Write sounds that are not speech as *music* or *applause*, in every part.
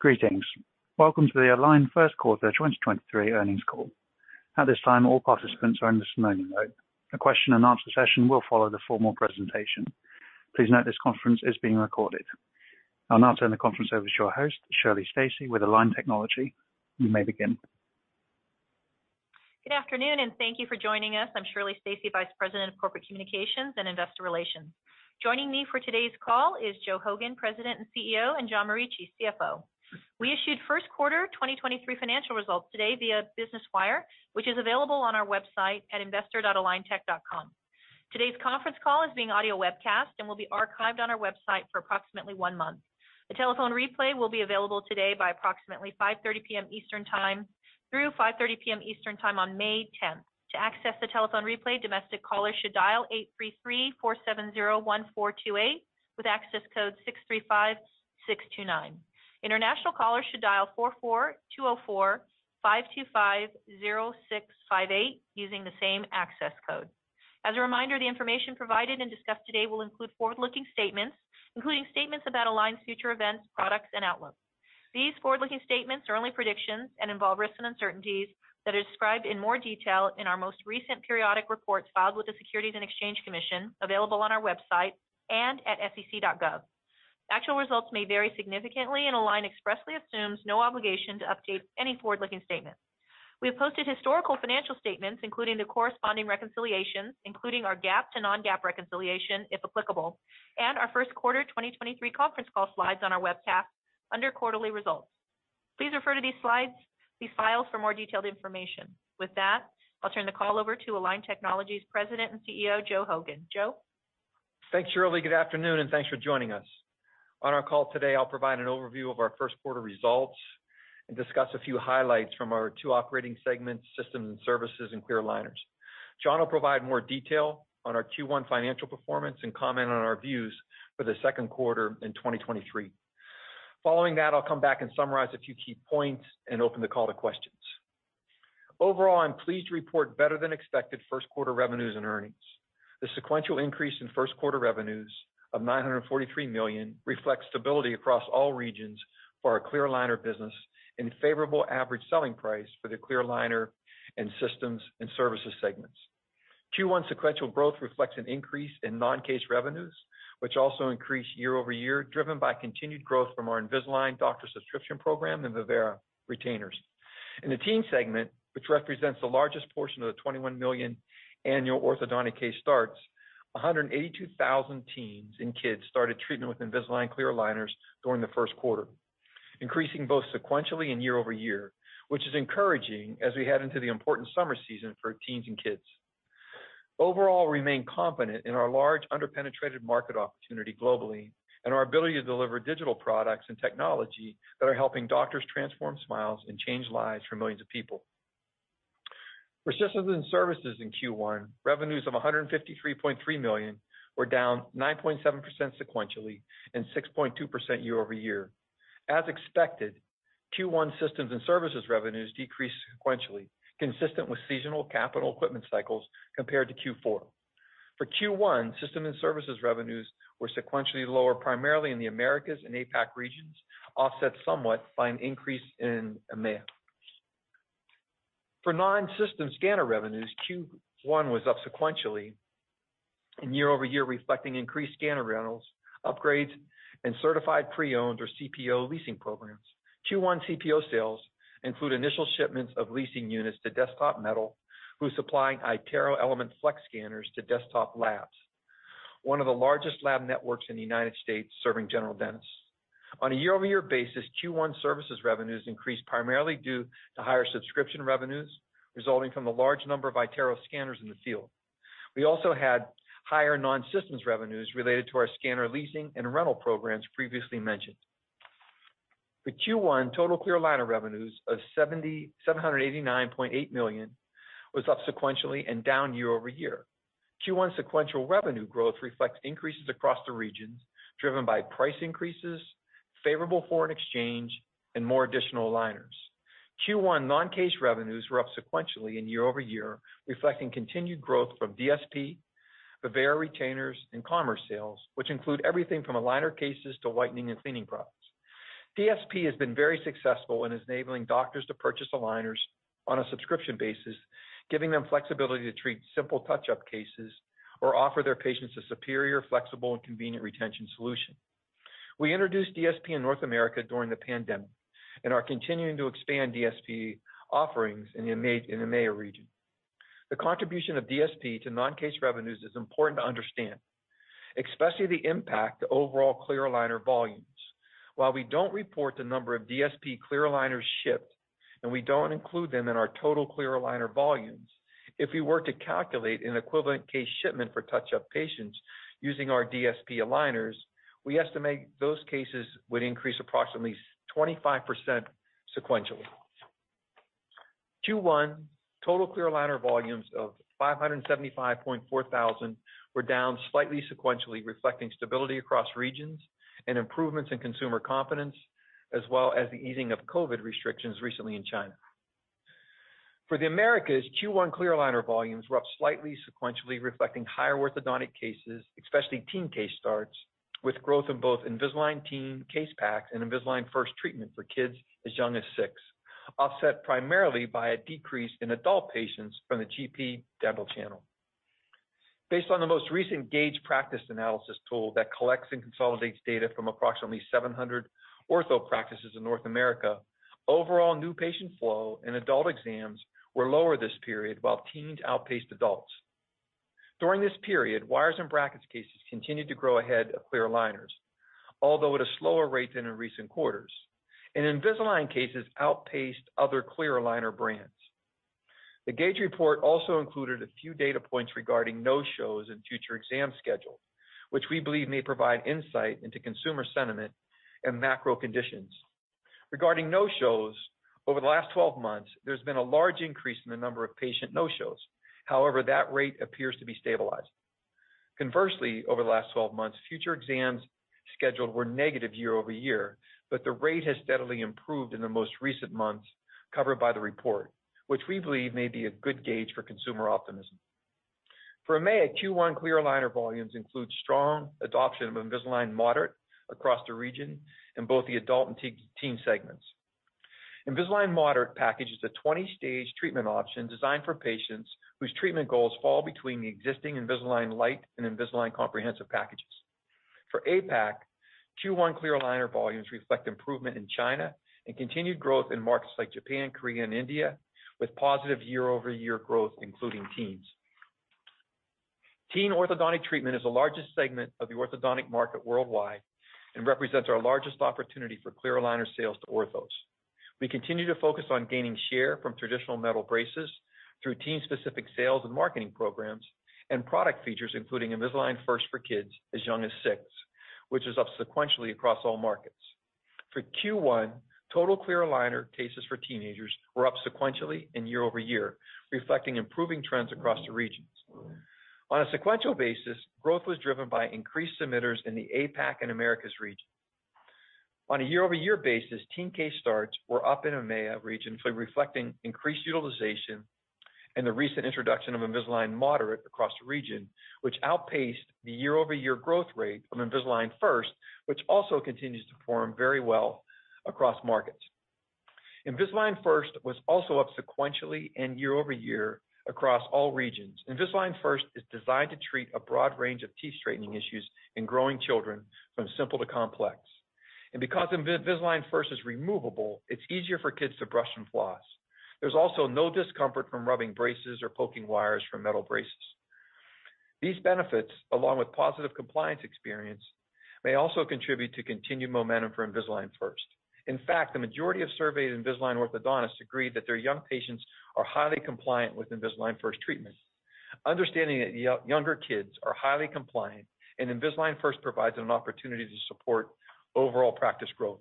Greetings. Welcome to the Align First Quarter 2023 Earnings Call. At this time, all participants are in listen-only mode. A question and answer session will follow the formal presentation. Please note this conference is being recorded. I'll now turn the conference over to your host, Shirley Stacy with Align Technology. You may begin. Good afternoon, and thank you for joining us. I'm Shirley Stacy, Vice President of Corporate Communications and Investor Relations. Joining me for today's call is Joe Hogan, President and CEO, and John Morici, CFO. We issued first quarter 2023 financial results today via Business Wire, which is available on our website at investor.aligntech.com. Today's conference call is being audio webcast and will be archived on our website for approximately one month. The telephone replay will be available today by approximately 5:30 P.M. Eastern Time through 5:30 P.M. Eastern Time on May 10th. To access the telephone replay, domestic callers should dial 833-470-1428 with access code 635629. International callers should dial 44-204-525-0658 using the same access code. As a reminder, the information provided and discussed today will include forward-looking statements, including statements about Align's future events, products, and outlook. These forward-looking statements are only predictions and involve risks and uncertainties that are described in more detail in our most recent periodic reports filed with the Securities and Exchange Commission, available on our website and at sec.gov. Actual results may vary significantly, and Align expressly assumes no obligation to update any forward-looking statement. We have posted historical financial statements, including the corresponding reconciliations, including our GAAP to non-GAAP reconciliation, if applicable, and our first quarter 2023 conference call slides on our webcast under Quarterly Results. Please refer to these slides, these files for more detailed information. With that, I'll turn the call over to Align Technology's President and CEO, Joe Hogan. Joe? Thanks, Shirley. Good afternoon, and thanks for joining us. On our call today, I'll provide an overview of our first quarter results and discuss a few highlights from our two operating segments, Systems and Services, and Clear Aligners. John will provide more detail on our Q1 financial performance and comment on our views for the second quarter in 2023. Following that, I'll come back and summarize a few key points and open the call to questions. Overall, I'm pleased to report better than expected first quarter revenues and earnings. The sequential increase in first quarter revenues of 943 million reflects stability across all regions for our Clear Aligner business and favorable average selling price for the Clear Aligner and Systems and Services segments. Q1 sequential growth reflects an increase in non-case revenues, which also increased year-over-year, driven by continued growth from our Invisalign Doctor Subscription Program and Vivera retainers. In the teen segment, which represents the largest portion of the 21 million annual orthodontic case starts, 182,000 teens and kids started treatment with Invisalign clear aligners during the first quarter, increasing both sequentially and year-over-year, which is encouraging as we head into the important summer season for teens and kids. Overall, we remain confident in our large under-penetrated market opportunity globally and our ability to deliver digital products and technology that are helping doctors transform smiles and change lives for millions of people. For Systems and Services in Q1, revenues of 153.3 million were down 9.7% sequentially and 6.2% year-over-year. As expected, Q1 Systems and Services revenues decreased sequentially, consistent with seasonal capital equipment cycles compared to Q4. For Q1, Systems and Services revenues were sequentially lower, primarily in the Americas and APAC regions, offset somewhat by an increase in EMEA. For non-system scanner revenues, Q1 was up sequentially and year-over-year, reflecting increased scanner rentals, upgrades, and certified pre-owned or CPO leasing programs. Q1 CPO sales include initial shipments of leasing units to Desktop Metal, who's supplying iTero Element Flex scanners to Desktop Labs, one of the largest lab networks in the United States serving general dentists. On a year-over-year basis, Q1 services revenues increased primarily due to higher subscription revenues resulting from the large number of iTero scanners in the field. We also had higher non-systems revenues related to our scanner leasing and rental programs previously mentioned. For Q1, total clear aligner revenues of $789.8 million was up sequentially and down year-over-year. Q1 sequential revenue growth reflects increases across the regions, driven by price increases, favorable foreign exchange, and more additional aligners. Q1 non-case revenues were up sequentially and year-over-year, reflecting continued growth from DSP, Vivera retainers, and commerce sales, which include everything from aligner cases to whitening and cleaning products. DSP has been very successful in enabling doctors to purchase aligners on a subscription basis, giving them flexibility to treat simple touch-up cases or offer their patients a superior, flexible, and convenient retention solution. We introduced DSP in North America during the pandemic and are continuing to expand DSP offerings in the EMEA region. The contribution of DSP to non-case revenues is important to understand, especially the impact to overall clear aligner volumes. While we don't report the number of DSP clear aligners shipped, and we don't include them in our total clear aligner volumes, if we were to calculate an equivalent case shipment for touch-up patients using our DSP aligners, we estimate those cases would increase approximately 25% sequentially. Q1 total clear aligner volumes of 575,400 were down slightly sequentially, reflecting stability across regions and improvements in consumer confidence, as well as the easing of COVID restrictions recently in China. For the Americas, Q1 clear aligner volumes were up slightly sequentially, reflecting higher orthodontic cases, especially teen case starts, with growth in both Invisalign Teen case packs and Invisalign First treatment for kids as young as six, offset primarily by a decrease in adult patients from the GP dental channel. Based on the most recent Gaidge practice analysis tool that collects and consolidates data from approximately 700 ortho practices in North America, overall new patient flow and adult exams were lower this period, while teens outpaced adults. During this period, wires and brackets cases continued to grow ahead of clear aligners, although at a slower rate than in recent quarters. And Invisalign cases outpaced other clear aligner brands. The Gaidge report also included a few data points regarding no-shows and future exam schedules, which we believe may provide insight into consumer sentiment and macro conditions. Regarding no-shows, over the last 12 months, there's been a large increase in the number of patient no-shows. However, that rate appears to be stabilized. Conversely, over the last 12 months, future exams scheduled were negative year-over-year, but the rate has steadily improved in the most recent months covered by the report, which we believe may be a good gauge for consumer optimism. For EMEA, Q1 clear aligner volumes include strong adoption of Invisalign Moderate across the region in both the adult and teen segments. Invisalign Moderate package is a 20-stage treatment option designed for patients whose treatment goals fall between the existing Invisalign Lite and Invisalign Comprehensive packages. For APAC, Q1 clear aligner volumes reflect improvement in China and continued growth in markets like Japan, Korea, and India, with positive year-over-year growth, including teens. Teen orthodontic treatment is the largest segment of the orthodontic market worldwide and represents our largest opportunity for clear aligner sales to orthos. We continue to focus on gaining share from traditional metal braces through team-specific sales and marketing programs and product features, including Invisalign First for kids as young as six, which is up sequentially across all markets. For Q1, total clear aligner cases for teenagers were up sequentially and year-over-year, reflecting improving trends across the regions. On a sequential basis, growth was driven by increased submitters in the APAC and Americas region. On a year-over-year basis, teen case starts were up in EMEA region, reflecting increased utilization and the recent introduction of Invisalign Moderate across the region, which outpaced the year-over-year growth rate of Invisalign First, which also continues to perform very well across markets. Invisalign First was also up sequentially and year-over-year across all regions. Invisalign First is designed to treat a broad range of teeth straightening issues in growing children from simple to complex. And because Invisalign First is removable, it's easier for kids to brush and floss. There's also no discomfort from rubbing braces or poking wires from metal braces. These benefits, along with positive compliance experience, may also contribute to continued momentum for Invisalign First. In fact, the majority of surveyed Invisalign orthodontists agreed that their young patients are highly compliant with Invisalign First treatment. Understanding that younger kids are highly compliant and Invisalign First provides an opportunity to support overall practice growth.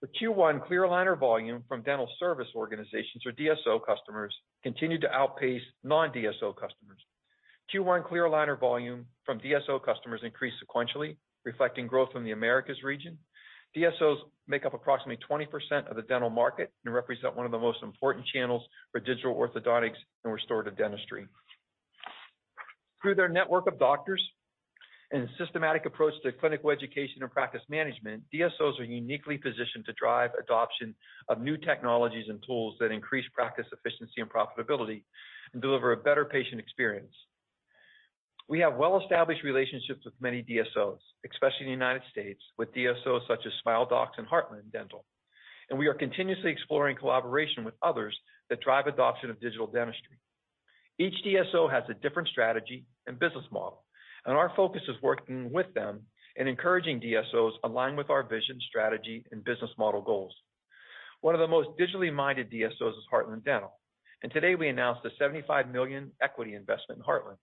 For Q1, clear aligner volume from dental service organizations or DSO customers continued to outpace non-DSO customers. Q1 clear aligner volume from DSO customers increased sequentially, reflecting growth from the Americas region. DSOs make up approximately 20% of the dental market and represent one of the most important channels for digital orthodontics and restorative dentistry. Through their network of doctors, and systematic approach to clinical education and practice management, DSOs are uniquely positioned to drive adoption of new technologies and tools that increase practice efficiency and profitability and deliver a better patient experience. We have well-established relationships with many DSOs, especially in the United States, with DSOs such as Smile Doctors and Heartland Dental. And we are continuously exploring collaboration with others that drive adoption of digital dentistry. Each DSO has a different strategy and business model, and our focus is working with them and encouraging DSOs aligned with our vision, strategy, and business model goals. One of the most digitally minded DSOs is Heartland Dental, and today we announced a 75 million equity investment in Heartland.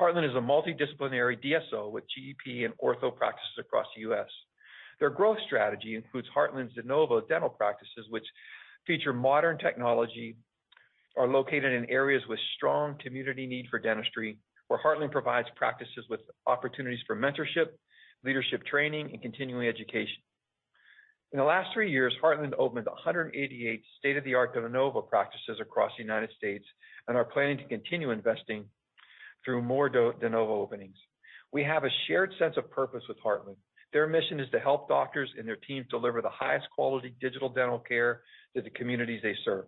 Heartland is a multidisciplinary DSO with GP and ortho practices across the U.S. Their growth strategy includes Heartland's de novo dental practices, which feature modern technology, are located in areas with strong community need for dentistry, where Heartland provides practices with opportunities for mentorship, leadership training, and continuing education. In the last three years, Heartland opened 188 state-of-the-art de novo practices across the United States and are planning to continue investing through more de novo openings. We have a shared sense of purpose with Heartland. Their mission is to help doctors and their teams deliver the highest quality digital dental care to the communities they serve.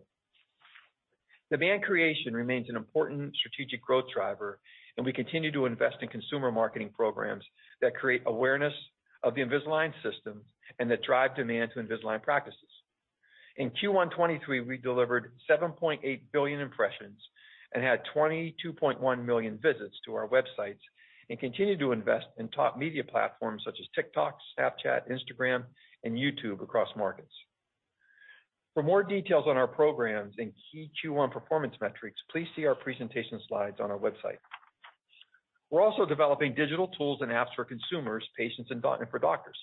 Demand creation remains an important strategic growth driver, and we continue to invest in consumer marketing programs that create awareness of the Invisalign system and that drive demand to Invisalign practices. In Q1 2023, we delivered 7.8 billion impressions and had 22.1 million visits to our websites and continue to invest in top media platforms such as TikTok, Snapchat, Instagram, and YouTube across markets. For more details on our programs and key Q1 performance metrics, please see our presentation slides on our website. We're also developing digital tools and apps for consumers, patients, and for doctors.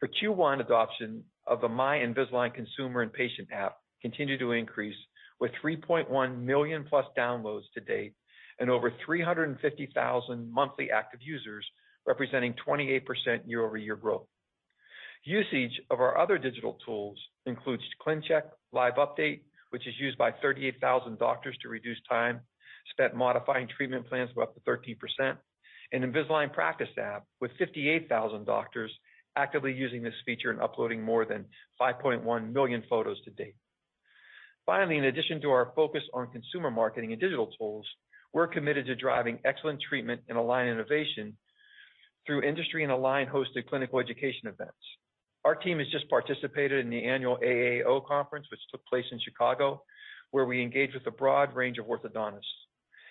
For Q1, adoption of the My Invisalign consumer and patient app continued to increase with 3.1 million plus downloads to date and over 350,000 monthly active users, representing 28% year-over-year growth. Usage of our other digital tools includes ClinCheck Live Update, which is used by 38,000 doctors to reduce time spent modifying treatment plans by up to 13%, and Invisalign Practice App, with 58,000 doctors actively using this feature and uploading more than 5.1 million photos to date. Finally, in addition to our focus on consumer marketing and digital tools, we're committed to driving excellent treatment and Align innovation through industry and Align-hosted clinical education events. Our team has just participated in the annual AAO conference, which took place in Chicago, where we engaged with a broad range of orthodontists.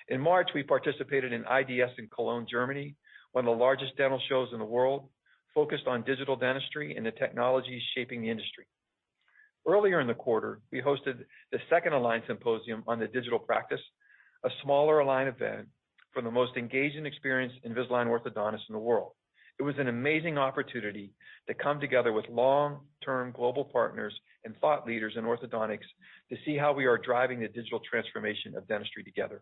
In March, we participated in IDS in Cologne, Germany, one of the largest dental shows in the world, focused on digital dentistry and the technologies shaping the industry. Earlier in the quarter, we hosted the second Align Symposium on the digital practice, a smaller Align event for the most engaged and experienced Invisalign orthodontists in the world. It was an amazing opportunity to come together with long-term global partners and thought leaders in orthodontics to see how we are driving the digital transformation of dentistry together.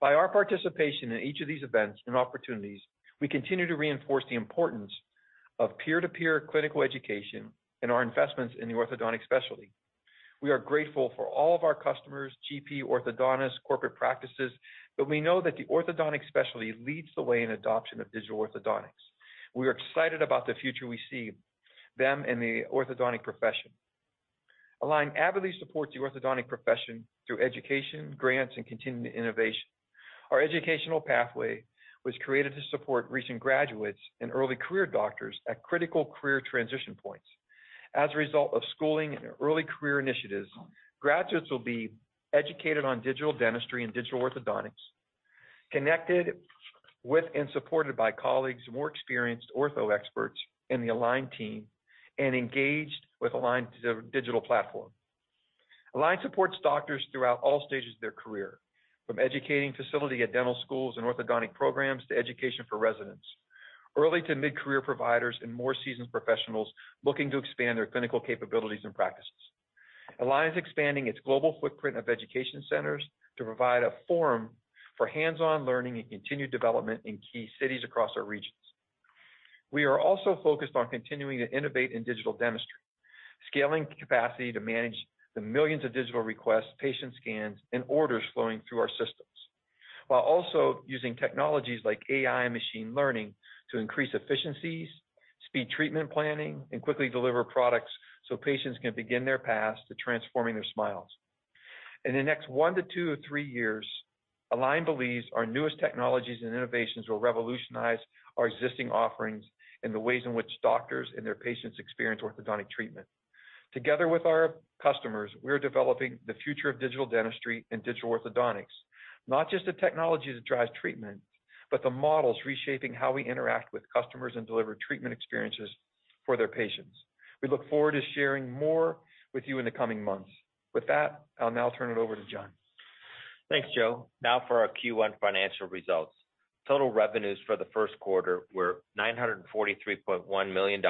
By our participation in each of these events and opportunities, we continue to reinforce the importance of peer-to-peer clinical education and our investments in the orthodontic specialty. We are grateful for all of our customers, GP, orthodontists, corporate practices, but we know that the orthodontic specialty leads the way in adoption of digital orthodontics. We are excited about the future we see them in the orthodontic profession. Align avidly supports the orthodontic profession through education, grants, and continued innovation. Our educational pathway was created to support recent graduates and early career doctors at critical career transition points. As a result of schooling and early career initiatives, graduates will be educated on digital dentistry and digital orthodontics, connected with and supported by colleagues, more experienced ortho experts in the Align team, and engaged with Align's digital platform. Align supports doctors throughout all stages of their career, from educating facility at dental schools and orthodontic programs to education for residents, early to mid-career providers, and more seasoned professionals looking to expand their clinical capabilities and practices. Align is expanding its global footprint of education centers to provide a forum for hands-on learning and continued development in key cities across our regions. We are also focused on continuing to innovate in digital dentistry, scaling capacity to manage the millions of digital requests, patient scans, and orders flowing through our systems. while also using technologies like AI and machine learning to increase efficiencies, speed treatment planning, and quickly deliver products so patients can begin their path to transforming their smiles. In the next one to two or three years, Align believes our newest technologies and innovations will revolutionize our existing offerings and the ways in which doctors and their patients experience orthodontic treatment. Together with our customers, we are developing the future of digital dentistry and digital orthodontics. Not just the technology that drives treatment, but the models reshaping how we interact with customers and deliver treatment experiences for their patients. We look forward to sharing more with you in the coming months. With that, I'll now turn it over to John. Thanks, Joe. Now for our Q1 financial results. Total revenues for the first quarter were $943.1 million,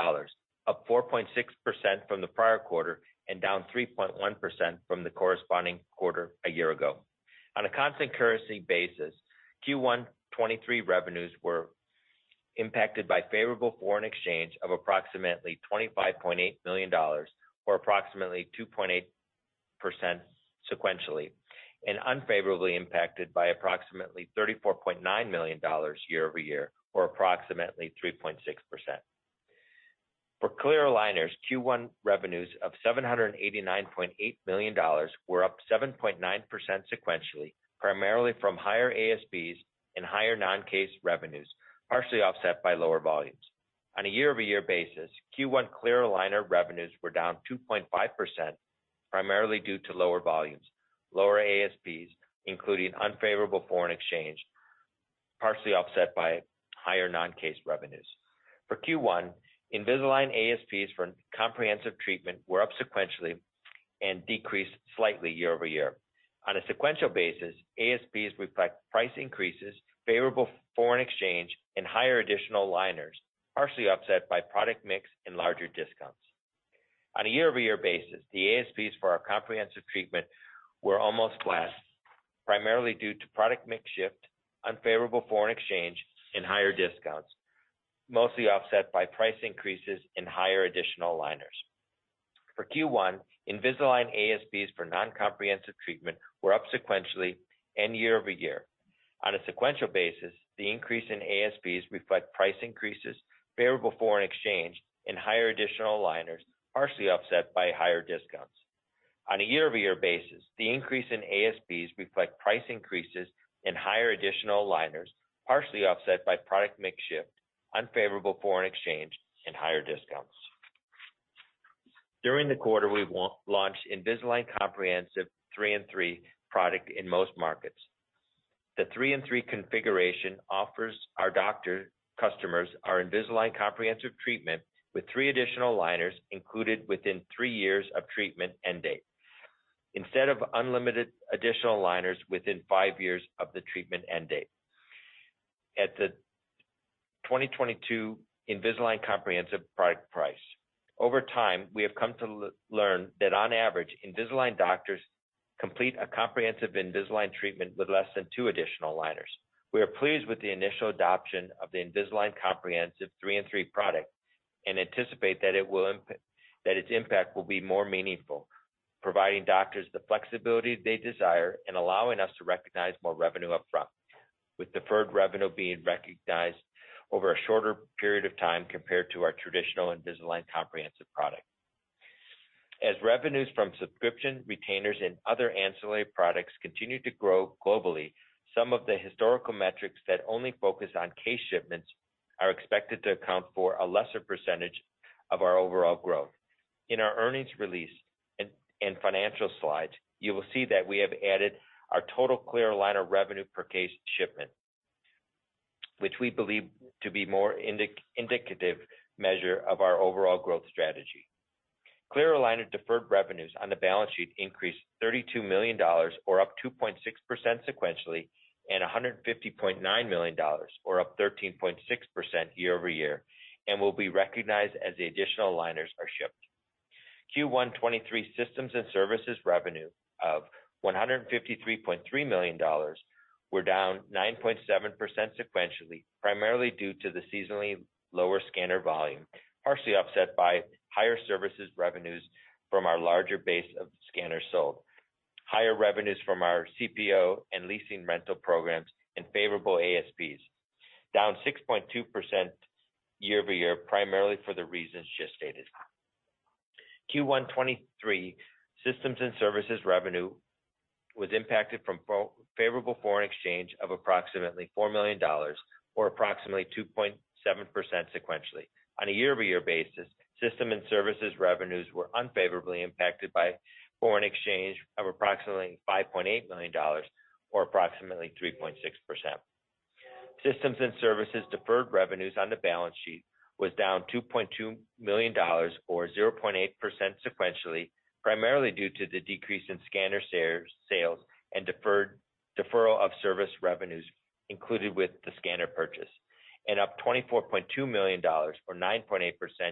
up 4.6% from the prior quarter and down 3.1% from the corresponding quarter a year ago. On a constant currency basis, Q1 2023 revenues were impacted by favorable foreign exchange of approximately $25.8 million, or approximately 2.8% sequentially, and unfavorably impacted by approximately $34.9 million year-over-year, or approximately 3.6%. For clear aligners, Q1 revenues of $789.8 million were up 7.9% sequentially, primarily from higher ASPs and higher non-case revenues, partially offset by lower volumes. On a year-over-year basis, Q1 clear aligner revenues were down 2.5%, primarily due to lower volumes, lower ASPs, including unfavorable foreign exchange, partially offset by higher non-case revenues. For Q1, Invisalign ASPs for comprehensive treatment were up sequentially and decreased slightly year-over-year. On a sequential basis, ASPs reflect price increases, favorable foreign exchange, and higher additional aligners, partially offset by product mix and larger discounts. On a year-over-year basis, the ASPs for our comprehensive treatment were almost flat, primarily due to product mix shift, unfavorable foreign exchange, and higher discounts, mostly offset by price increases and higher additional aligners. For Q1, Invisalign ASPs for non-comprehensive treatment were up sequentially and year-over-year. On a sequential basis, the increase in ASPs reflect price increases, favorable foreign exchange, and higher additional aligners, partially offset by higher discounts. On a year-over-year basis, the increase in ASPs reflect price increases and higher additional aligners, partially offset by product mix shift, unfavorable foreign exchange, and higher discounts. During the quarter, we launched Invisalign Comprehensive 3-and-3 product in most markets. The 3-and-3 configuration offers our doctor customers our Invisalign Comprehensive treatment with three additional aligners included within three years of treatment end date, instead of unlimited additional aligners within five years of the treatment end date. At the 2022 Invisalign Comprehensive product price. Over time, we have come to learn that on average, Invisalign doctors complete a comprehensive Invisalign treatment with less than two additional aligners. We are pleased with the initial adoption of the Invisalign Comprehensive 3-and-3 product and anticipate that it will imp that its impact will be more meaningful, providing doctors the flexibility they desire and allowing us to recognize more revenue upfront, with deferred revenue being recognized over a shorter period of time compared to our traditional Invisalign Comprehensive product. As revenues from subscription, retainers, and other ancillary products continue to grow globally, some of the historical metrics that only focus on case shipments are expected to account for a lesser percentage of our overall growth. In our earnings release and financial slides, you will see that we have added our total clear aligner revenue per case shipment, which we believe to be more indicative measure of our overall growth strategy. Clear aligner deferred revenues on the balance sheet increased $32 million or up 2.6% sequentially, and $150.9 million or up 13.6% year-over-year, and will be recognized as the additional aligners are shipped. Q1 2023 systems and services revenue of $153.3 million were down 9.7% sequentially, primarily due to the seasonally lower scanner volume, partially offset by higher services revenues from our larger base of scanners sold, higher revenues from our CPO and leasing rental programs, and favorable ASPs, down 6.2% year-over-year, primarily for the reasons just stated. Q1 2023 systems and services revenue was impacted from favorable foreign exchange of approximately $4 million or approximately 2.7% sequentially. On a year-over-year basis, system and services revenues were unfavorably impacted by foreign exchange of approximately $5.8 million or approximately 3.6%. Systems and services deferred revenues on the balance sheet was down $2.2 million or 0.8% sequentially, primarily due to the decrease in scanner sales and deferral of service revenues included with the scanner purchase, and up $24.2 million or 9.8%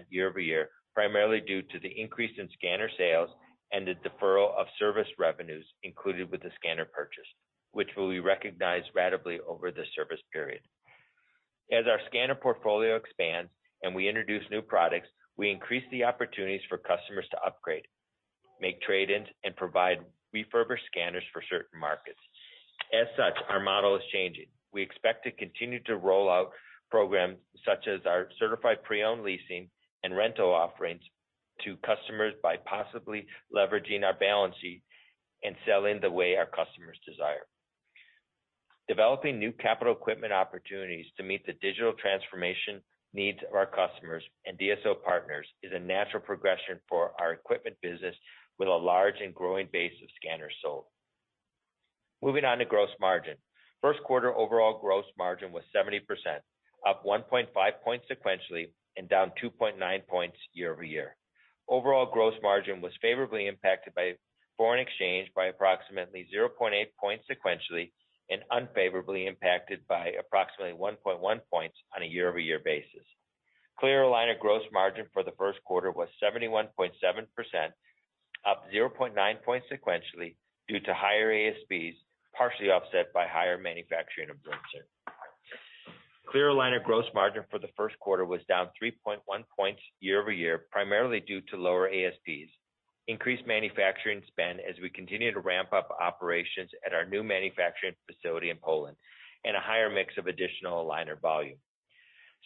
year-over-year, primarily due to the increase in scanner sales and the deferral of service revenues included with the scanner purchase, which will be recognized ratably over the service period. As our scanner portfolio expands and we introduce new products, we increase the opportunities for customers to upgrade, make trade-ins, and provide refurbished scanners for certain markets. As such, our model is changing. We expect to continue to roll out programs such as our certified pre-owned leasing and rental offerings to customers by possibly leveraging our balance sheet and selling the way our customers desire. Developing new capital equipment opportunities to meet the digital transformation needs of our customers and DSO partners is a natural progression for our equipment business with a large and growing base of scanners sold. Moving on to gross margin. First quarter overall gross margin was 70%, up 1.5 points sequentially and down 2.9 points year-over-year. Overall gross margin was favorably impacted by foreign exchange by approximately 0.8 points sequentially and unfavorably impacted by approximately 1.1 points on a year-over-year basis. Clear aligner gross margin for the first quarter was 71.7%, up 0.9 points sequentially due to higher ASPs, partially offset by higher manufacturing absorption. Clear aligner gross margin for the first quarter was down 3.1 points year-over-year, primarily due to lower ASPs, increased manufacturing spend as we continue to ramp up operations at our new manufacturing facility in Poland, and a higher mix of additional aligner volume.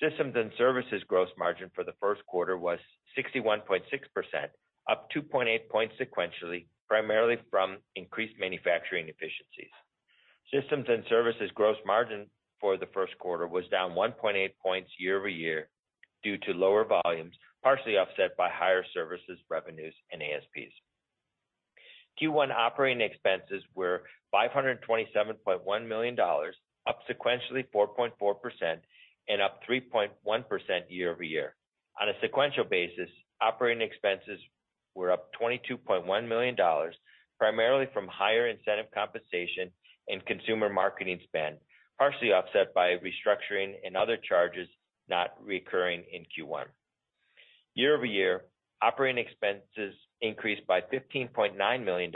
Systems and services gross margin for the first quarter was 61.6%, up 2.8 points sequentially, primarily from increased manufacturing efficiencies. Systems and services gross margin for the first quarter was down 1.8 points year-over-year due to lower volumes, partially offset by higher services revenues and ASPs. Q1 operating expenses were $527.1 million, up sequentially 4.4% and up 3.1% year-over-year. On a sequential basis, operating expenses were up $22.1 million, primarily from higher incentive compensation and consumer marketing spend, partially offset by restructuring and other charges not recurring in Q1. Year-over-year, operating expenses increased by $15.9 million,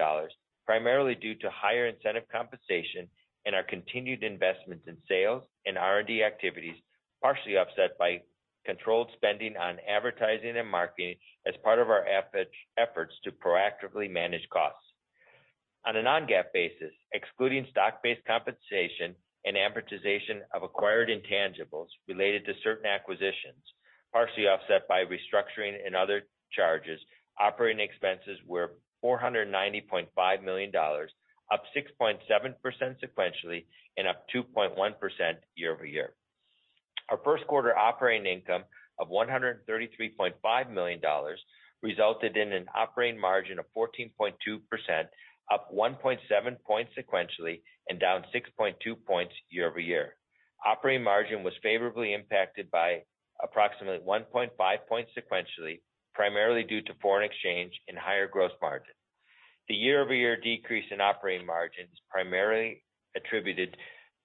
primarily due to higher incentive compensation and our continued investments in sales and R&D activities, partially offset by controlled spending on advertising and marketing as part of our efforts to proactively manage costs. On a non-GAAP basis, excluding stock-based compensation and amortization of acquired intangibles related to certain acquisitions, partially offset by restructuring and other charges, operating expenses were $490.5 million, up 6.7% sequentially and up 2.1% year-over-year. Our first quarter operating income of $133.5 million resulted in an operating margin of 14.2%, up 1.7 points sequentially and down 6.2 points year-over-year. Operating margin was favorably impacted by approximately 1.5 points sequentially, primarily due to foreign exchange and higher gross margin. The year-over-year decrease in operating margin is primarily attributed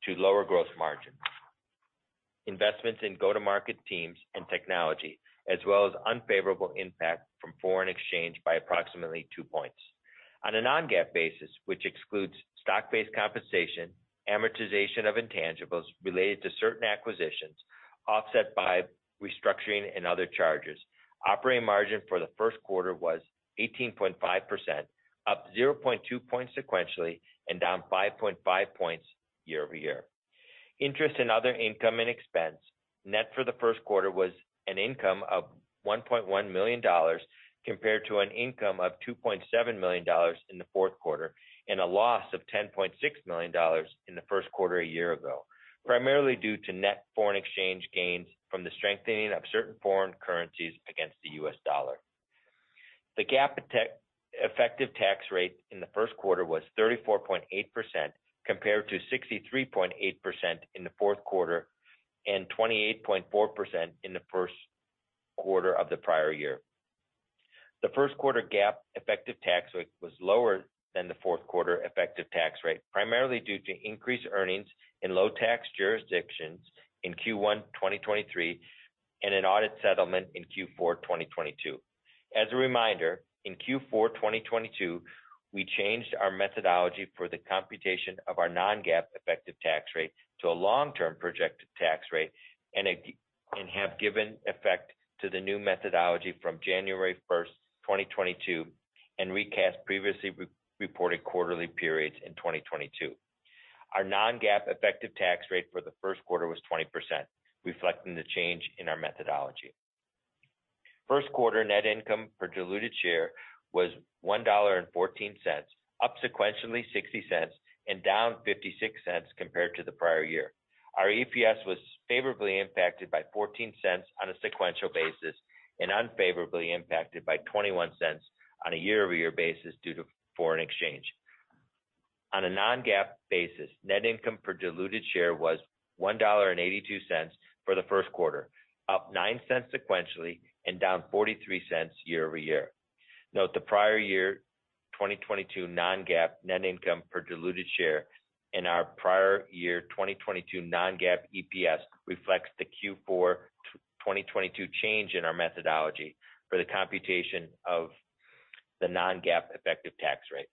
to lower gross margin, investments in go-to-market teams and technology, as well as unfavorable impact from foreign exchange by approximately 2 points. On a non-GAAP basis, which excludes stock-based compensation, amortization of intangibles related to certain acquisitions, offset by restructuring and other charges, operating margin for the first quarter was 18.5%, up 0.2 points sequentially and down 5.5 points year-over-year. Interest and other income and expense net for the first quarter was an income of $1.1 million compared to an income of $2.7 million in the fourth quarter and a loss of $10.6 million in the first quarter a year ago, primarily due to net foreign exchange gains from the strengthening of certain foreign currencies against the US dollar. The GAAP effective tax rate in the first quarter was 34.8% compared to 63.8% in the fourth quarter and 28.4% in the first quarter of the prior year. The first quarter GAAP effective tax rate was lower than the fourth quarter effective tax rate, primarily due to increased earnings in low tax jurisdictions in Q1 2023 and an audit settlement in Q4 2022. As a reminder, in Q4 2022, we changed our methodology for the computation of our non-GAAP effective tax rate to a long-term projected tax rate and have given effect to the new methodology from January 1st, 2022, and recast previously re-reported quarterly periods in 2022. Our non-GAAP effective tax rate for the first quarter was 20%, reflecting the change in our methodology. First quarter net income per diluted share was $1.14, up sequentially $0.60 and down $0.56 compared to the prior year. Our EPS was favorably impacted by $0.14 on a sequential basis and unfavorably impacted by $0.21 on a year-over-year basis due to foreign exchange. On a non-GAAP basis, net income per diluted share was $1.82 for the first quarter, up $0.09 sequentially and down $0.43 year-over-year. Note the prior year 2022 non-GAAP net income per diluted share and our prior year 2022 non-GAAP EPS reflects the Q4 2022 change in our methodology for the computation of the non-GAAP effective tax rate.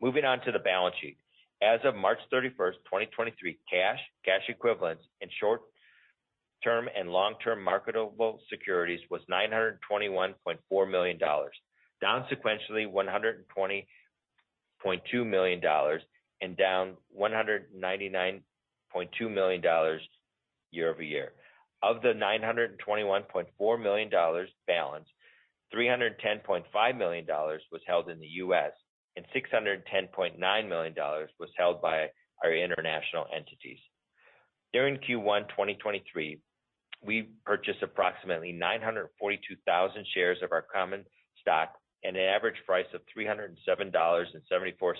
Moving on to the balance sheet. As of March 31st, 2023, cash cash equivalents and short-term and long-term marketable securities was $921.4 million, down sequentially $120.2 million and down $199.2 million year-over-year. Of the $921.4 million balance, $310.5 million was held in the U.S., and $610.9 million was held by our international entities. During Q1 2023, we purchased approximately 942,000 shares of our common stock at an average price of $307.74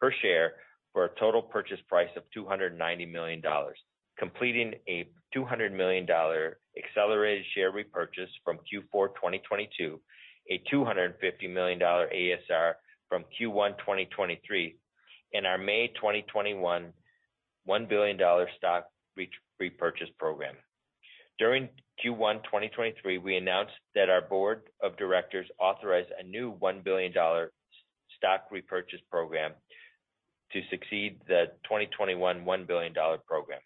per share for a total purchase price of $290 million, completing a $200 million accelerated share repurchase from Q4 2022, a $250 million ASR from Q1 2023, and our May 2021 $1 billion stock repurchase program. During Q1 2023, we announced that our board of directors authorized a new $1 billion stock repurchase program to succeed the 2021 $1 billion program.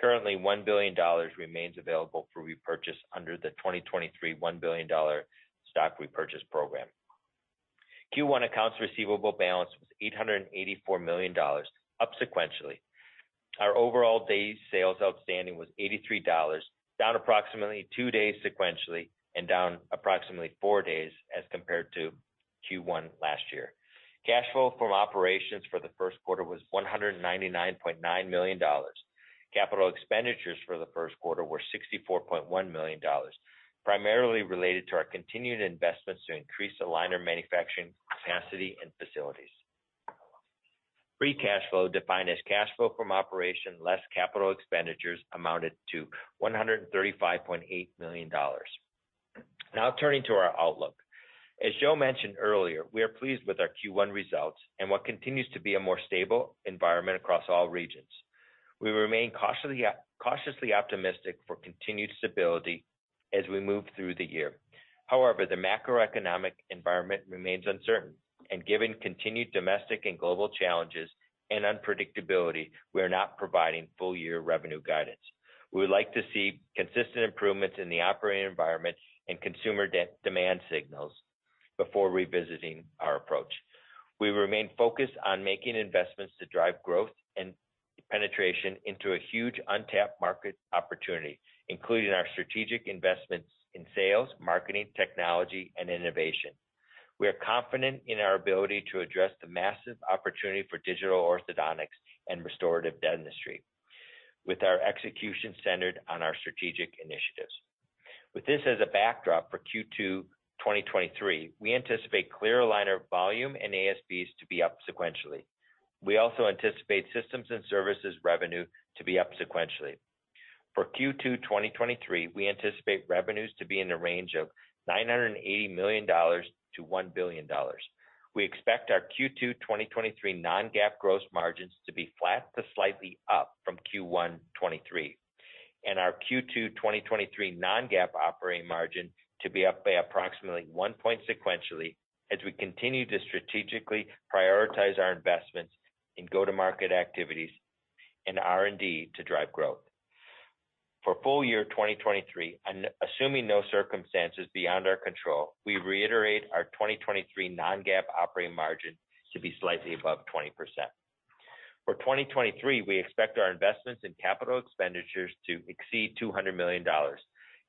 Currently, $1 billion remains available for repurchase under the 2023 $1 billion stock repurchase program. Q1 accounts receivable balance was $884 million, up sequentially. Our overall days sales outstanding was 83 dollars, down approximately two days sequentially and down approximately four days as compared to Q1 last year. Cash flow from operations for the first quarter was $199.9 million. Capital expenditures for the first quarter were $64.1 million, primarily related to our continued investments to increase aligner manufacturing capacity and facilities. Free cash flow, defined as cash flow from operation less capital expenditures, amounted to $135.8 million. Now turning to our outlook. As Joe mentioned earlier, we are pleased with our Q1 results and what continues to be a more stable environment across all regions. We remain cautiously optimistic for continued stability as we move through the year. However, the macroeconomic environment remains uncertain, and given continued domestic and global challenges and unpredictability, we are not providing full year revenue guidance. We would like to see consistent improvements in the operating environment and consumer demand signals before revisiting our approach. We remain focused on making investments to drive growth and penetration into a huge untapped market opportunity, including our strategic investments in sales, marketing, technology, and innovation. We are confident in our ability to address the massive opportunity for digital orthodontics and restorative dentistry with our execution centered on our strategic initiatives. With this as a backdrop for Q2 2023, we anticipate clear aligner volume and ASPs to be up sequentially. We also anticipate systems and services revenue to be up sequentially. For Q2 2023, we anticipate revenues to be in the range of $980 million-$1 billion. We expect our Q2 2023 non-GAAP gross margins to be flat to slightly up from Q1 2023, and our Q2 2023 non-GAAP operating margin to be up by approximately 1 point sequentially as we continue to strategically prioritize our investments in go-to-market activities and R&D to drive growth. For full year 2023, and assuming no circumstances beyond our control, we reiterate our 2023 non-GAAP operating margin to be slightly above 20%. For 2023, we expect our investments in capital expenditures to exceed $200 million.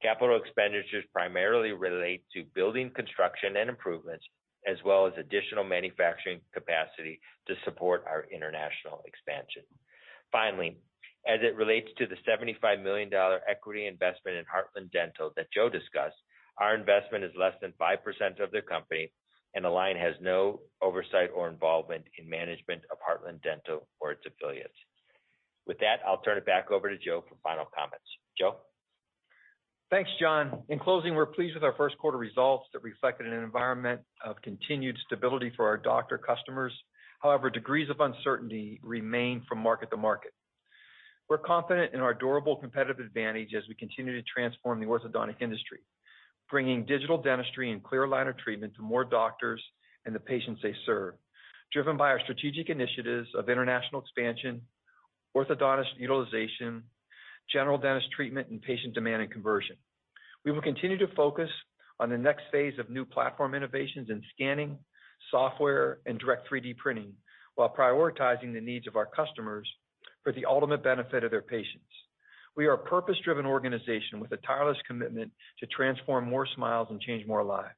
Capital expenditures primarily relate to building construction and improvements, as well as additional manufacturing capacity to support our international expansion. Finally, as it relates to the $75 million equity investment in Heartland Dental that Joe discussed, our investment is less than 5% of the company, and Align has no oversight or involvement in management of Heartland Dental or its affiliates. With that, I'll turn it back over to Joe for final comments. Joe? Thanks, John. In closing, we're pleased with our first quarter results that reflected an environment of continued stability for our doctor customers. However, degrees of uncertainty remain from market to market. We're confident in our durable competitive advantage as we continue to transform the orthodontic industry, bringing digital dentistry and clear aligner treatment to more doctors and the patients they serve, driven by our strategic initiatives of international expansion, orthodontist utilization, general dentist treatment, and patient demand and conversion. We will continue to focus on the next phase of new platform innovations in scanning, software, and direct 3D printing, while prioritizing the needs of our customers for the ultimate benefit of their patients. We are a purpose-driven organization with a tireless commitment to transform more smiles and change more lives.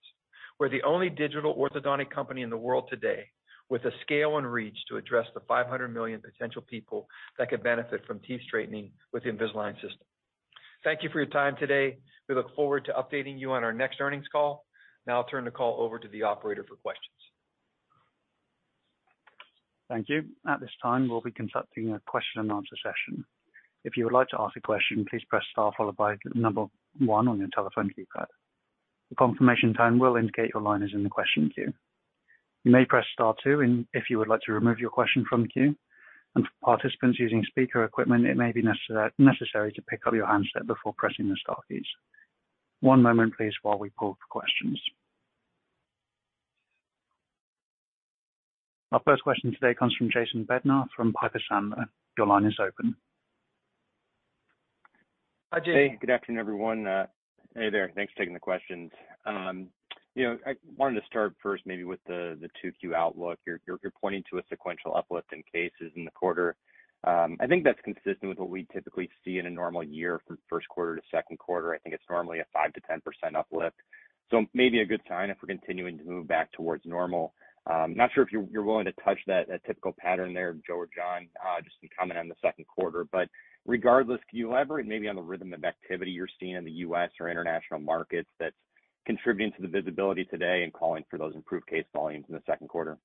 We're the only digital orthodontic company in the world today with the scale and reach to address the 500 million potential people that could benefit from teeth straightening with the Invisalign system. Thank you for your time today. We look forward to updating you on our next earnings call. Now I'll turn the call over to the operator for questions. Thank you. At this time, we'll be conducting a question and answer session. If you would like to ask a question, please press star followed by number one on your telephone keypad. The confirmation tone will indicate your line is in the question queue. You may press star two if you would like to remove your question from the queue. And for participants using speaker equipment, it may be necessary to pick up your handset before pressing the star keys. One moment please while we pull for questions. Our first question today comes from Jason Bednar from Piper Sandler. Your line is open. Hi, Jason. Hey, good afternoon, everyone. Uh, hey there. Thanks for taking the questions. Um, you know, I wanted to start first maybe with the 2Q outlook. You're you're pointing to a sequential uplift in cases in the quarter. Um, I think that's consistent with what we typically see in a normal year from first quarter to second quarter. I think it's normally a 5%-10% uplift. So maybe a good sign if we're continuing to move back towards normal. Um, not sure if you're willing to touch that typical pattern there, Joe or John, uh, just to comment on the second quarter. But regardless, can you elaborate maybe on the rhythm of activity you're seeing in the U.S. or international markets that's contributing to the visibility today and calling for those improved case volumes in the second quarter?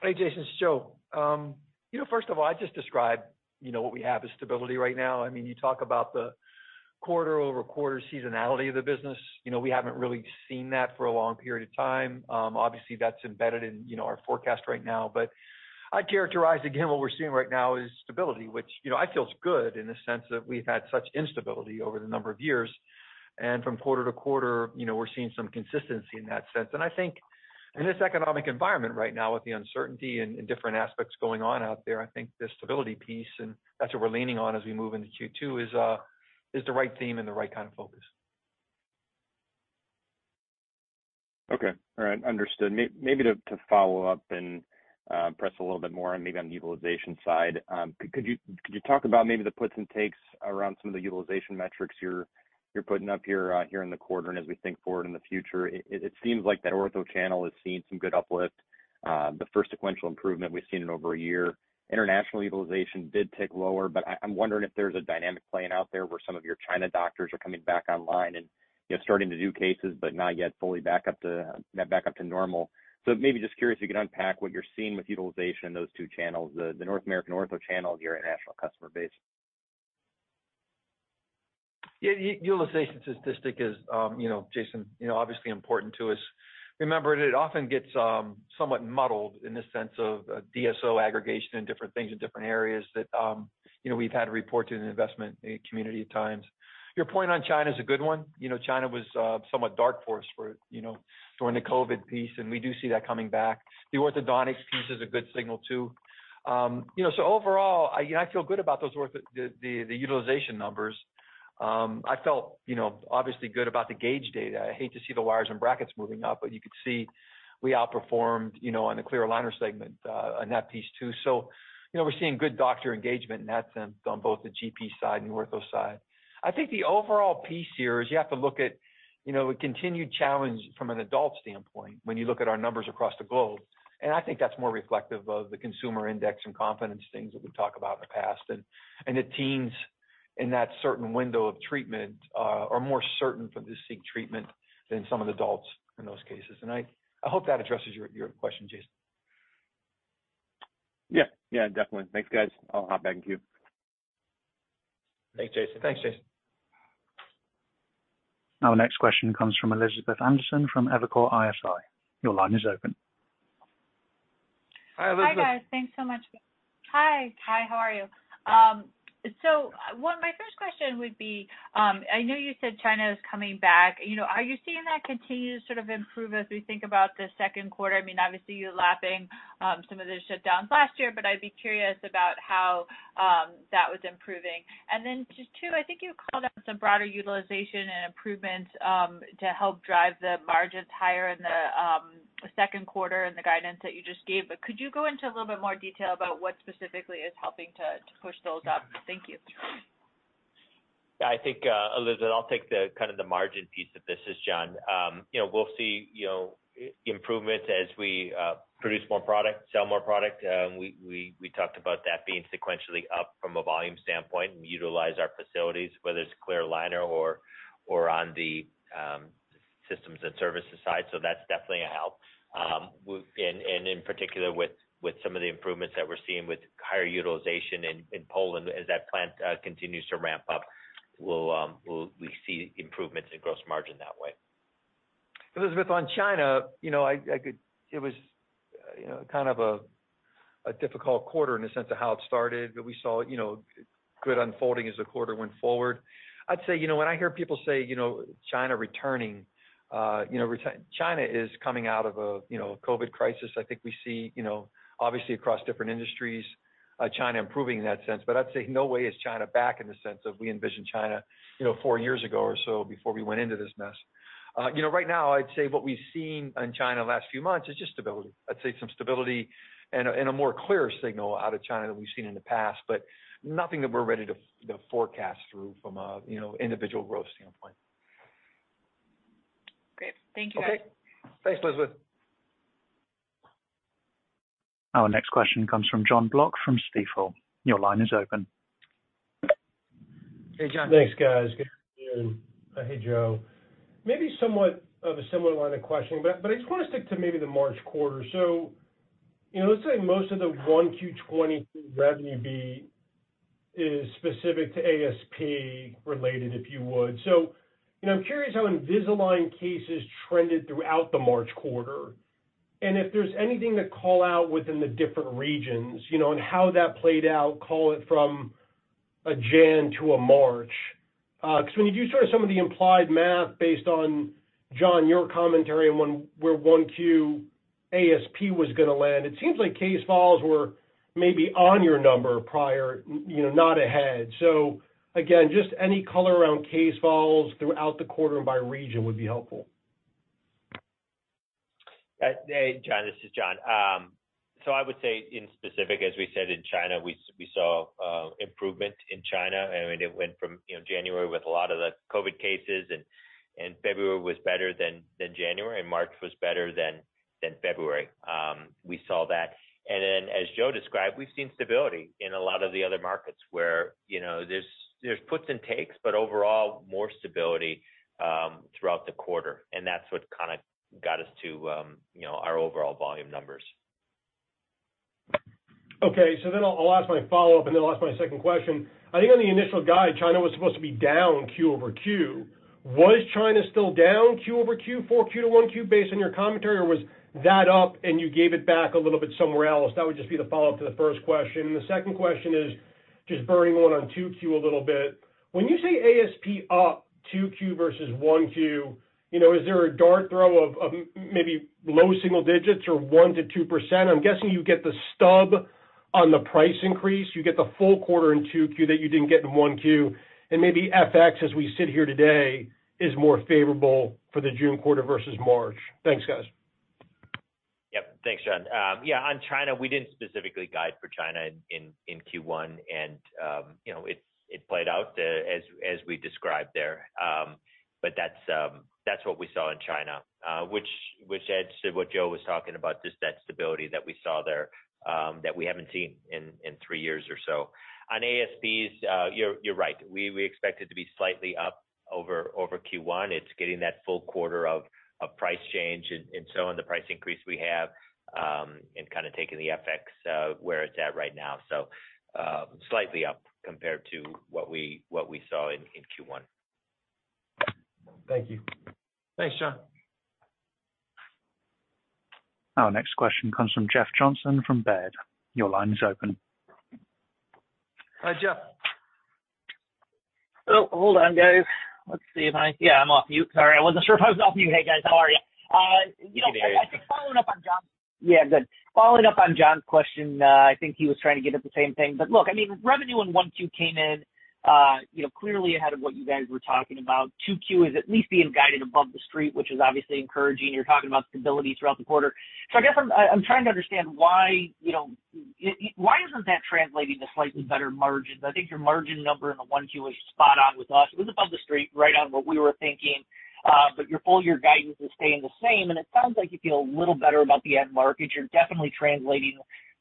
Hey, Jason, it's Joe. Um, you know, first of all, I'd just described, you know, what we have as stability right now. I mean, you talk about the quarter-over-quarter seasonality of the business. You know, we haven't really seen that for a long period of time. Um, obviously, that's embedded in, you know, our forecast right now. But I'd characterize again, what we're seeing right now is stability, which, you know, I feel is good in the sense that we've had such instability over the number of years. And from quarter to quarter, you know, we're seeing some consistency in that sense. And I think in this economic environment right now, with the uncertainty and different aspects going on out there, I think the stability piece, and that's what we're leaning on as we move into Q2, is uh, the right theme and the right kind of focus. Okay. All right. Understood. Maybe to follow up and uh, press a little bit more on maybe on the utilization side. Um, could you talk about maybe the puts and takes around some of the utilization metrics you're putting up uh, here in the quarter and as we think forward in the future? It seems like that ortho channel is seeing some good uplift, uh, the first sequential improvement we've seen in over a year. International utilization did tick lower, but I'm wondering if there's a dynamic playing out there where some of your China doctors are coming back online and, you know, starting to do cases, but not yet fully back up to back up to normal. So maybe just curious if you could unpack what you're seeing with utilization in those two channels, the North American ortho channel and your international customer base. Yeah. Utilization statistic is, um, you know, Jason, you know, obviously important to us. Remember, it often gets um, somewhat muddled in the sense of uh, DSO aggregation and different things in different areas that, um, you know, we've had to report to the investment uh, community at times. Your point on China is a good one. You know, China was uh, somewhat dark for us for, you know, during the COVID piece, and we do see that coming back. The orthodontics piece is a good signal too. Um, you know, so overall, I you know, I feel good about those the the utilization numbers. I felt, you know, obviously good about the Gaidge data. I hate to see the wires and brackets moving up, but you could see we outperformed, you know, on the clear aligner segment, uh, on that piece too. So, you know, we're seeing good doctor engagement in that sense on both the GP side and the ortho side. I think the overall piece here is you have to look at, you know, a continued challenge from an adult standpoint when you look at our numbers across the globe. And I think that's more reflective of the consumer index and confidence things that we've talked about in the past. And, and the teens in that certain window of treatment uh, are more certain to seek treatment than some of the adults in those cases. And I hope that addresses your question, Jason. Yeah. Yeah, definitely. Thanks, guys. I'll hop back in queue. Thanks, Jason. Thanks, Jason. Our next question comes from Elizabeth Anderson from Evercore ISI. Your line is open. Hi, Elizabeth. Hi, guys. Thanks so much. Hi. Hi, how are you? Um, So uh, one, my first question would be, um, I know you said China is coming back. You know, are you seeing that continue to sort of improve as we think about the second quarter? I mean, obviously you're lapping um, some of the shutdowns last year, but I'd be curious about how um, that was improving. And then just two, I think you called out some broader utilization and improvements to help drive the margins higher in the second quarter and the guidance that you just gave. But could you go into a little bit more detail about what specifically is helping to push those up? Thank you. Yeah, I think, uh, Elizabeth, I'll take the kind of the margin piece of this. This is John. Um, you know, we'll see, you know, improvements as we uh, produce more product, sell more product. Um, we we we talked about that being sequentially up from a volume standpoint and utilize our facilities, whether it's clear aligner or or on the um, systems and services side. So that's definitely a help. And in particular with some of the improvements that we're seeing with higher utilization in Poland as that plant uh, continues to ramp up, we'll um, see improvements in gross margin that way. Elizabeth, on China, you know, it was, uh, you know, kind of a difficult quarter in the sense of how it started, but we saw, you know, good unfolding as the quarter went forward. I'd say, you know, when I hear people say, you know, China returning, uh, you know, China is coming out of a, you know, COVID crisis. I think we see, you know, obviously across different industries, uh, China improving in that sense. But I'd say no way is China back in the sense of we envisioned China, you know, four years ago or so before we went into this mess. Uh, you know, right now, I'd say what we've seen in China the last few months is just stability. I'd say some stability and a more clear signal out of China than we've seen in the past, but nothing that we're ready to forecast through from a, you know, individual growth standpoint. Great. Thank you, guys. Okay. Thanks, Elizabeth. Our next question comes from Jon Block from Stifel. Your line is open. Hey, Jon. Thanks, guys. Good afternoon. Hey, Joe. Maybe somewhat of a similar line of questioning, but I just wanna stick to maybe the March quarter. So you know, let's say most of the 1Q 2020 revenue beat is specific to ASP related, if you would. So, you know, I'm curious how Invisalign cases trended throughout the March quarter, and if there's anything to call out within the different regions, you know, and how that played out, call it from a January to a March. Uh, 'Cause when you do sort of some of the implied math based on, John, your commentary on where 1Q ASP was gonna land, it seems like case files were maybe on your number prior, you know, not ahead. So again, just any color around case files throughout the quarter and by region would be helpful. Uh, hey, Jon, this is John. Um, so I would say in specific, as we said in China, we saw uh, improvement in China. I mean, it went from, you know, January with a lot of the COVID cases and February was better than January, and March was better than February. Um, we saw that. And then, as Joe described, we've seen stability in a lot of the other markets where, you know, there's puts and takes, but overall more stability um, throughout the quarter. And that's what kinda got us to, um, you know, our overall volume numbers. Okay. So then I'll I'll ask my follow-up, and then I'll ask my second question. I think on the initial guide, China was supposed to be down Q-over-Q. Was China still down Q-over-Q, 4Q to 1Q based on your commentary, or was that up and you gave it back a little bit somewhere else? That would just be the follow-up to the first question. The second question is just burning one on 2Q a little bit. When you say ASP up 2Q versus 1Q, you know, is there a dart throw of maybe low single digits or 1%-2%? I'm guessing you get the stub on the price increase. You get the full quarter in 2Q that you didn't get in 1Q. And maybe FX, as we sit here today, is more favorable for the June quarter versus March. Thanks, guys. Yep. Thanks, John. Um, yeah, on China, we didn't specifically guide for China in Q1. And um, you know, it played out uh, as we described there. Um, but that's what we saw in China, uh, which which adds to what Joe was talking about, just that stability that we saw there, that we haven't seen in three years or so. On ASPs, uh, you're you're right. We we expect it to be slightly up over over Q1. It's getting that full quarter of price change and so on the price increase we have, and kind of taking the FX where it's at right now. So um slightly up compared to what we what we saw in Q1. Thank you. Thanks, John. Our next question comes from Jeff Johnson from Baird. Your line is open. Hi, Jeff. Oh, hold on, guys. Let's see. If I... Yeah, I'm off mute. Sorry, I wasn't *laughs* sure if I was off mute. Hey, guys, how are you? Uh, you know, I think following up on John. Yeah, good. Following up on John's question, uh, I think he was trying to get at the same thing. But look, I mean, revenue in 1Q came in, you know, clearly ahead of what you guys were talking about. 2Q is at least being guided above the street, which is obviously encouraging. You're talking about stability throughout the quarter. So I guess I'm trying to understand why, you know, why isn't that translating to slightly better margins? I think your margin number in the 1Q was spot on with us. It was above the street, right on what we were thinking. Uh but your full year guidance is staying the same, and it sounds like you feel a little better about the end market. You're definitely translating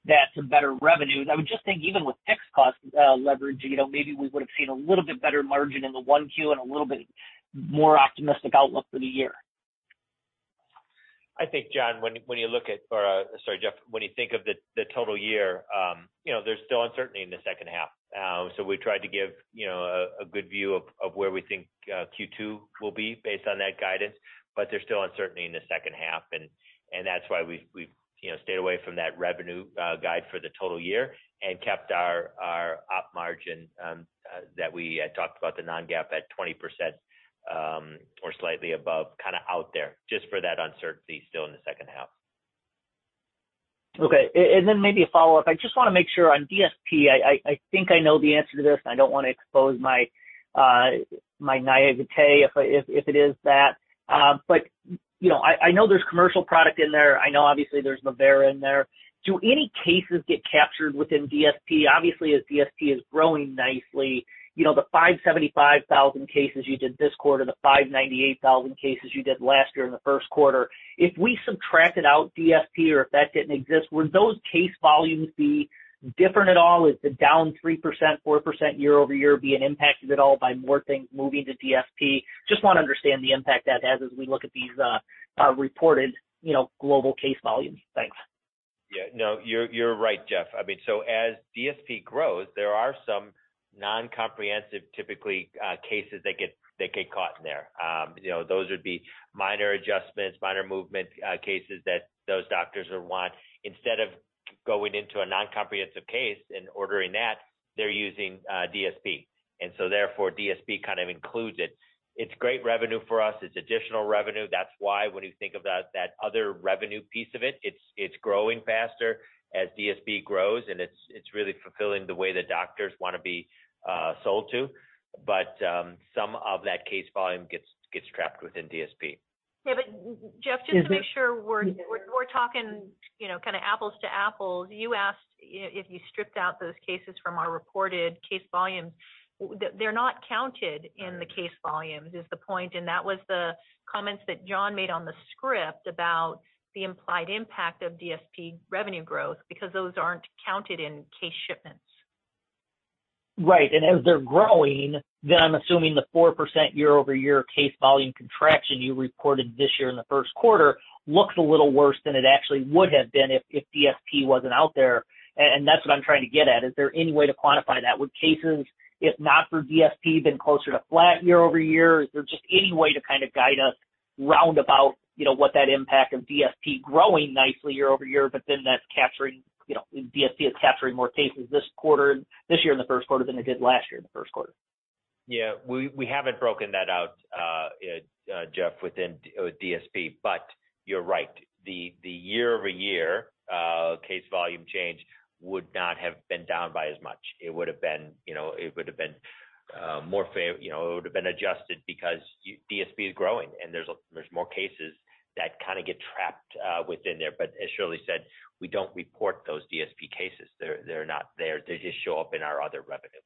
that to better revenues. I would just think even with fixed cost uh, leverage, you know, maybe we would have seen a little bit better margin in the 1Q and a little bit more optimistic outlook for the year. I think, John, when when you look at or, uh, sorry, Jeff, when you think of the the total year, um, you know, there's still uncertainty in the second half. Um, so we tried to give, you know, a a good view of of where we think uh, Q2 will be based on that guidance, but there's still uncertainty in the second half. And and that's why we've, you know, stayed away from that revenue uh, guide for the total year and kept our op margin um, uh, that we had talked about the non-GAAP at 20% um, or slightly above, kind of out there, just for that uncertainty still in the second half. Okay. And then maybe a follow-up. I just wanna make sure on DSP, I think I know the answer to this, and I don't wanna expose my uh my naivete if it is that. Uh, You know, I I know there's commercial product in there. I know obviously there's Vivera in there. Do any cases get captured within DSP? Obviously, as DSP is growing nicely, you know, the 575,000 cases you did this quarter, the 598,000 cases you did last year in the first quarter, if we subtracted out DSP or if that didn't exist, would those case volumes be different at all? Is the down 3%, 4% year-over-year being impacted at all by more things moving to DSP? Just wanna understand the impact that has as we look at these uh, uh, reported, you know, global case volumes. Thanks. Yeah. No, you're right, Jeff. I mean, so as DSP grows, there are some non-comprehensive, typically, uh, cases that get caught in there. Um, you know, those would be minor adjustments, minor movement, cases that those doctors would want. Instead of going into a non-comprehensive case and ordering that, they're using DSP. And so therefore, DSP kind of includes it. It's great revenue for us. It's additional revenue. That's why when you think of that other revenue piece of it, it's it's growing faster as DSP grows, and it's it's really fulfilling the way the doctors wanna be sold to. But um, some of that case volume gets gets trapped within DSP. Yeah, but Jeff, just Is to make sure we're, we're, we're talking, you know, kind of apples to apples, you asked i- if you stripped out those cases from our reported case volumes. W- th- They're not counted in the case volumes is the point, and that was the comments that John made on the script about the implied impact of DSP revenue growth, because those aren't counted in case shipments. Right. And as they're growing, then I'm assuming the 4% year-over-year case volume contraction you reported this year in the first quarter looks a little worse than it actually would have been if, if DSP wasn't out there. And, that's what I'm trying to get at. Is there any way to quantify that? Would cases, if not for DSP, been closer to flat year-over-year? Is there just any way to kind of guide us roundabout, you know, what that impact of DSP growing nicely year-over-year, but then that's capturing you know, DSP is capturing more cases this quarter, this year in the first quarter than it did last year in the first quarter. Yeah, we, we haven't broken that out, uh, uh, Jeff, within uh, DSP, but you're right. The, the year-over-year, case volume change would not have been down by as much. It would have been, you know, it would have been, more fair, you know, it would have been adjusted because DSP is growing and there's more cases that kind of get trapped, uh, within there. But as Shirley said, we don't report those DSP cases. They're, they're not there. They just show up in our other revenue.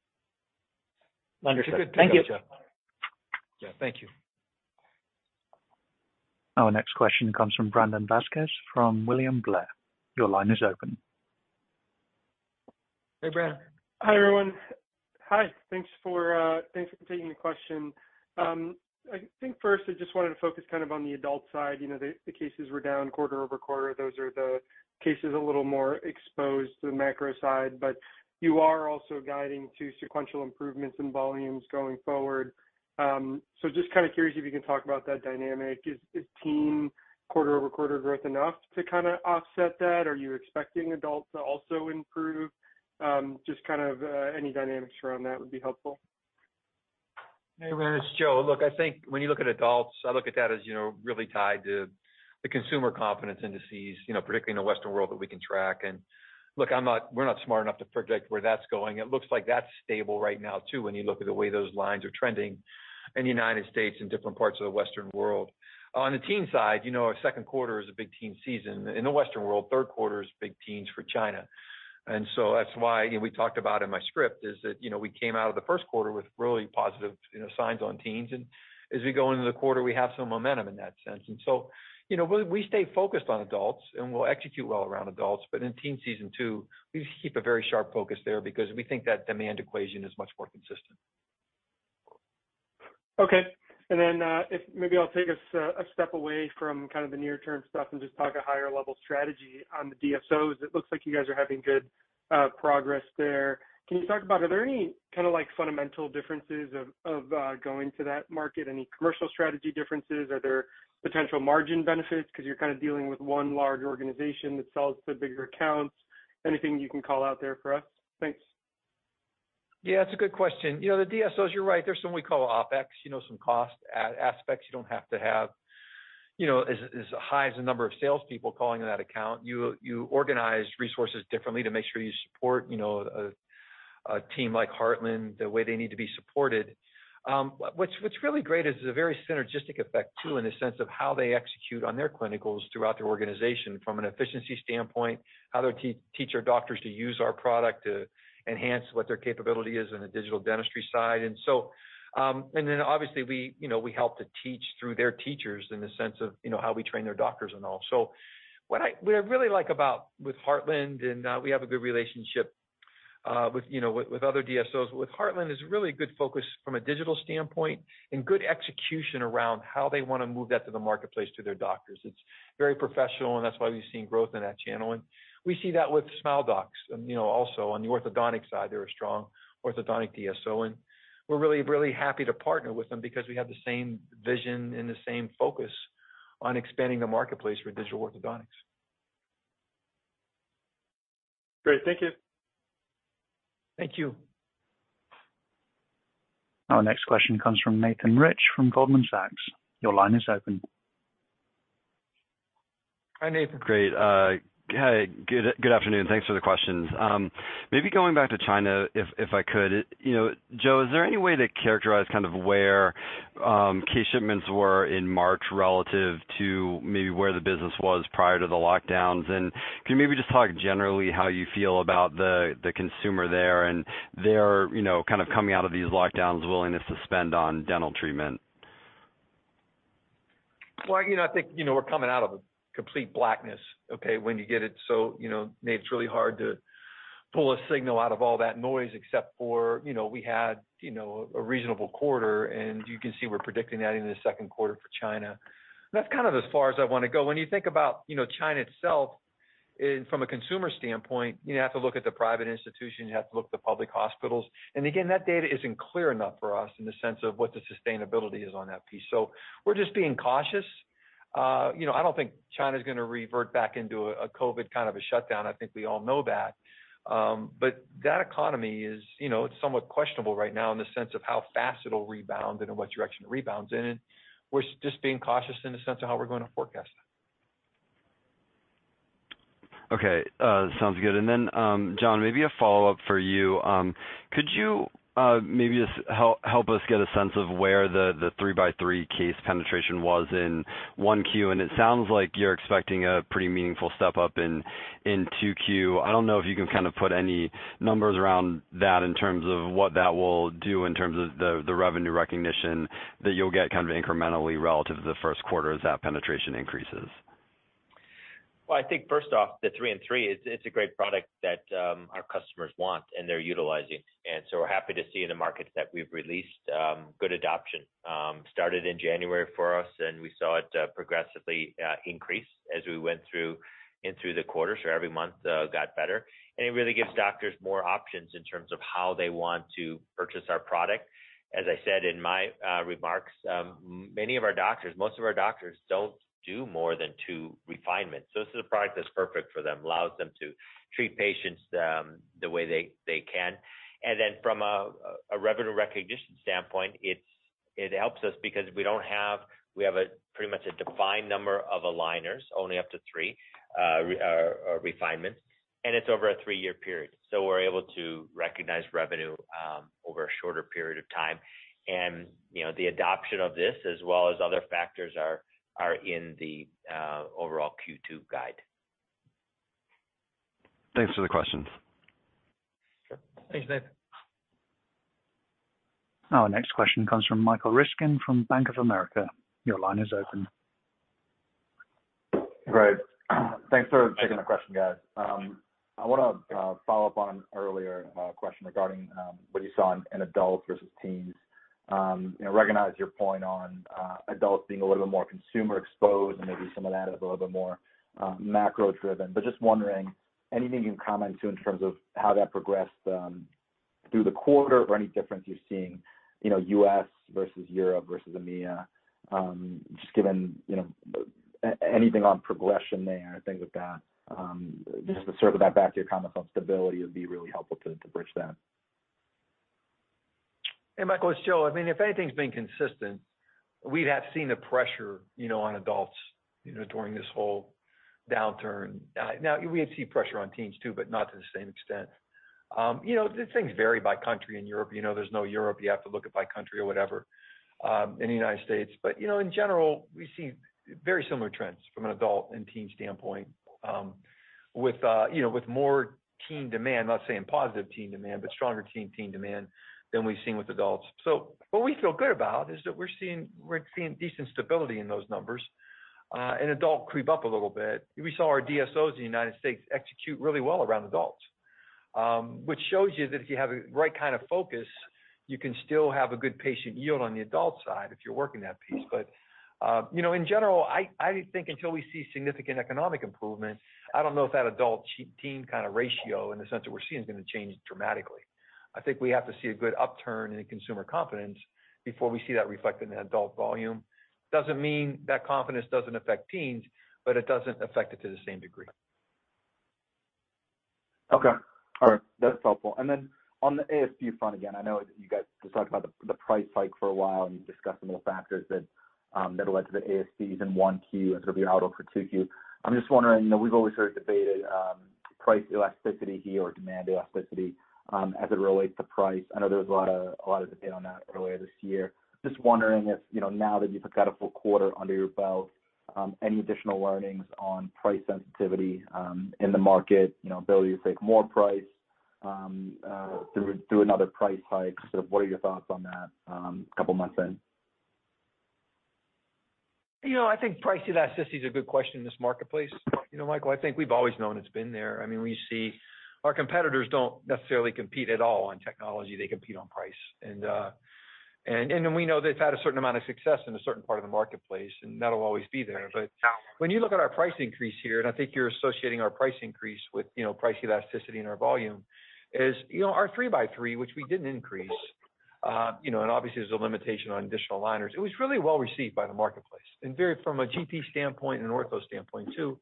It's Understood. Thank you. pickup, Jeff. Yeah, thank you. Our next question comes from Brandon Vazquez from William Blair. Your line is open. Hey, Brandon. Hi, everyone. Hi. Thanks for uh, thanks for taking the question. Um, I think first I just wanted to focus kind of on the adult side. You know, the, cases were down quarter-over-quarter. Those are the cases a little more exposed to the macro side, but you are also guiding to sequential improvements in volumes going forward. Um, so just kind of curious if you can talk about that dynamic. Is, is teen quarter-over-quarter growth enough to kind of offset that? Are you expecting adults to also improve? Um, just kind of uh, any dynamics around that would be helpful. Hey, man, it's Joe. Look, I think when you look at adults, I look at that as, you know, really tied to the consumer confidence indices, you know, particularly in the Western world that we can track. And look, I'm not, we're not smart enough to predict where that's going. It looks like that's stable right now too, when you look at the way those lines are trending in the United States and different parts of the Western world. On the teen side, you know, our second quarter is a big teen season. In the Western world, third quarter is big teens for China. And so that's why, you know, we talked about in my script is that, you know, we came out of the first quarter with really positive, you know, signs on teens. And as we go into the quarter, we have some momentum in that sense. And so, you know, we, we stay focused on adults and we'll execute well around adults. But in teen season two, we keep a very sharp focus there because we think that demand equation is much more consistent. Okay. And then, uh, if maybe I'll take us a step away from kind of the near-term stuff and just talk a higher level strategy on the DSOs. It looks like you guys are having good uh, progress there. Can you talk about, are there any kind of like fundamental differences of of uh, going to that market? Any commercial strategy differences? Are there potential margin benefits because you're kind of dealing with one large organization that sells to bigger accounts? Anything you can call out there for us? Thanks. Yeah, it's a good question. You know, the DSOs, you're right. There's some we call OpEx, you know, some cost aspects. You don't have to have, you know, as, high as the number of salespeople calling that account. You you organize resources differently to make sure you support, you know, a, team like Heartland the way they need to be supported. Um, what's what's really great is a very synergistic effect too, in the sense of how they execute on their clinicals throughout their organization, from an efficiency standpoint, how they te- teach our doctors to use our product to enhance what their capability is on the digital dentistry side. And so, um, and then obviously we, you know, we help to teach through their teachers in the sense of, you know, how we train their doctors and all. So what I, what I really like about with Heartland and uh, we have a good relationship uh, with, you know, with, other DSOs, with Heartland is really good focus from a digital standpoint and good execution around how they want to move that to the marketplace to their doctors. It's very professional and that's why we've seen growth in that channel. And we see that with Smile Docs, and, you know, also on the orthodontic side, they're a strong orthodontic DSO, and we're really, really happy to partner with them because we have the same vision and the same focus on expanding the marketplace for digital orthodontics. Great. Thank you. Thank you. Our next question comes from Nathan Rich from Goldman Sachs. Your line is open. Hi, Nathan. Great. Uh, Hey, good afternoon. Thanks for the questions. Um, maybe going back to China, if if I could. You know, Joe, is there any way to characterize kind of where um, case shipments were in March relative to maybe where the business was prior to the lockdowns? And can you maybe just talk generally how you feel about the consumer there and their, you know, kind of coming out of these lockdowns willingness to spend on dental treatment? Well, you know, I think, you know, we're coming out of a complete blackness, okay, when you get it. So, you know, Nate, it's really hard to pull a signal out of all that noise except for, you know, we had, you know, a reasonable quarter, and you can see we're predicting that in the second quarter for China. That's kind of as far as I wanna go. When you think about, you know, China itself, from a consumer standpoint, you have to look at the private institutions, you have to look at the public hospitals. And again, that data isn't clear enough for us in the sense of what the sustainability is on that piece. So we're just being cautious. You know, I don't think China's gonna revert back into a COVID kind of a shutdown. I think we all know that. Um but that economy is, you know, it's somewhat questionable right now in the sense of how fast it'll rebound and in what direction it rebounds in. And we're just being cautious in the sense of how we're gonna forecast that. Okay. Sounds good. And then um John, maybe a follow-up for you. Could you Uh, maybe just help help us get a sense of where the 3-by-3 case penetration was in 1Q? And it sounds like you're expecting a pretty meaningful step up in 2Q. I don't know if you can kind of put any numbers around that in terms of what that will do in terms of the revenue recognition that you'll get kind of incrementally relative to the first quarter as that penetration increases. Well, I think first off, the 3-and-3, is it's a great product that um, our customers want and they're utilizing. And so we're happy to see in the markets that we've released um, good adoption. Um, Started in January for us, and we saw it uh, progressively uh, increase as we went through in through the quarter. So every month got better. And it really gives doctors more options in terms of how they want to purchase our product. As I said in my remarks, many of our doctors, most of our doctors don't do more than two refinements. So this is a product that's perfect for them, allows them to treat patients um, the way they they can. And then from a revenue recognition standpoint, it's, it helps us because we don't have we have a pretty much a defined number of aligners, only up to three uh, uh, uh, refinements, and it's over a three-year period. So we're able to recognize revenue um, over a shorter period of time. And, you know, the adoption of this as well as other factors are in the uh, overall Q2 guide. Thanks for the questions. Sure. Thanks, Nate. Our next question comes from Michael Ryskin from Bank of America. Your line is open. Great. Thanks for taking the question, guys. Um, I wanna uh, follow up on an earlier uh, question regarding um, what you saw in adults versus teens. Um, you know, recognize your point on uh, adults being a little bit more consumer exposed and maybe some of that is a little bit more uh, macro driven. But just wondering, anything you can comment to in terms of how that progressed um, through the quarter or any difference you're seeing, you know, U.S. versus Europe versus EMEA, um, just given, you know, anything on progression there, things like that. Just to circle that back to your comments on stability would be really helpful to bridge that. Hey, Michael, it's Joe. I mean, if anything's been consistent, we have seen the pressure, you know, on adults, you know, during this whole downturn. Uh, now we have seen pressure on teens too, but not to the same extent. Um, you know, things vary by country. In Europe, you know, there's no Europe, you have to look at by country or whatever, um, in the United States. But you know, in general, we see very similar trends from an adult and teen standpoint, um, with, uh, you know, with more teen demand, not saying positive teen demand, but stronger teen demand than we've seen with adults. So what we feel good about is that we're seeing decent stability in those numbers, and adult creep up a little bit. We saw our DSOs in the United States execute really well around adults, which shows you that if you have the right kind of focus, you can still have a good patient yield on the adult side if you're working that piece. But uh you know, in general, I think until we see significant economic improvement, I don't know if that adult teen kind of ratio in the sense that we're seeing is gonna change dramatically. I think we have to see a good upturn in consumer confidence before we see that reflected in adult volume. Doesn't mean that confidence doesn't affect teens, but it doesn't affect it to the same degree. Okay. All right. That's helpful. And then on the ASP front, again, I know you guys just talked about the price hike for a while, and you discussed some of the factors that um, led to the ASPs in 1Q and sort of your outlook for 2Q. I'm just wondering, you know, we've always sort of debated um, price elasticity here or demand elasticity Um, as it relates to price. I know there was a lot of a lot of debate on that earlier this year. Just wondering if, you know, now that you've got a full quarter under your belt, um, any additional learnings on price sensitivity um, in the market, you know, ability to take more price uh, through through another price hike. Sort of what are your thoughts on that a couple months in? You know, I think price elasticity is a good question in this marketplace. You know, Michael, I think we've always known it's been there. I mean, we see our competitors don't necessarily compete at all on technology. They compete on price. And uh, and and we know they've had a certain amount of success in a certain part of the marketplace, and that'll always be there. But when you look at our price increase here, and I think you're associating our price increase with, you know, price elasticity and our volume, is, you know, our three-by-three, which we didn't increase, Uh, you know, and obviously there's a limitation on additional aligners. It was really well received by the marketplace and very from a GP standpoint and an ortho standpoint too.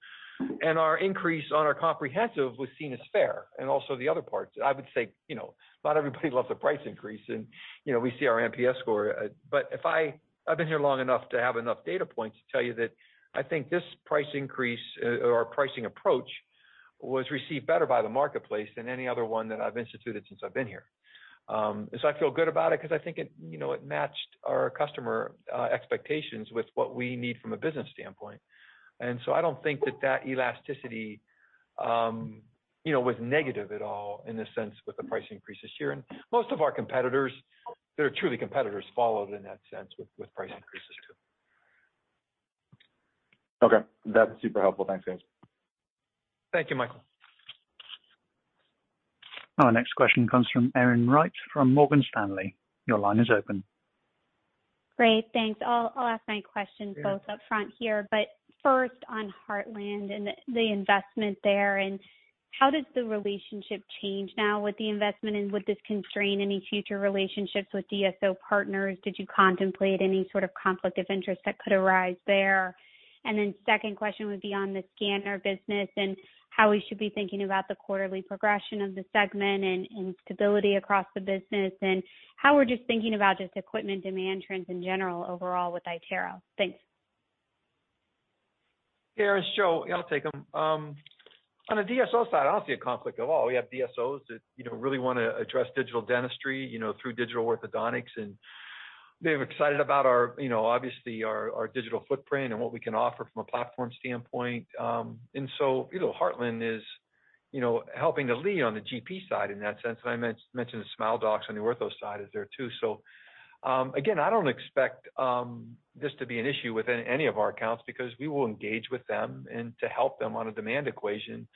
And our increase on our comprehensive was seen as fair and also the other parts. I would say, you know, not everybody *laughs* loves a price increase and, you know, we see our NPS score. Uh, but if I, I've been here long enough to have enough data points to tell you that I think this price increase uh, or pricing approach was received better by the marketplace than any other one that I've instituted since I've been here. Um, so I feel good about it because I think it, you know, it matched our customer uh, expectations with what we need from a business standpoint. I don't think that that elasticity, um, you know, was negative at all in the sense with the price increase this year. Most of our competitors that are truly competitors followed in that sense with with price increases too. Okay. That's super helpful. Thanks, guys. Thank you, Michael. Our next question comes from Erin Wright from Morgan Stanley. Your line is open. Great. Thanks. I'll I'll ask my questions both up front here. First on Heartland and the investment there, and how does the relationship change now with the investment, and would this constrain any future relationships with DSO partners? Did you contemplate any sort of conflict of interest that could arise there? And then, Second question would be on the scanner business and how we should be thinking about the quarterly progression of the segment and stability across the business, and how we're just thinking about just equipment demand trends in general overall with iTero. Thanks. It's Joe. Yeah, I'll take them. On the DSO side, I don't see a conflict at all. We have DSOs that, you know, really wanna address digital dentistry, you know, through digital orthodontics, and they're excited about our, you know, obviously our digital footprint and what we can offer from a platform standpoint. Um, and so, you know, Heartland is, you know, helping to lead on the GP side in that sense. And I mentioned the Smile Doctors on the ortho side is there too. Um, again, I don't expect um, this to be an issue with any of our accounts because we will engage with them and to help them on a demand equation,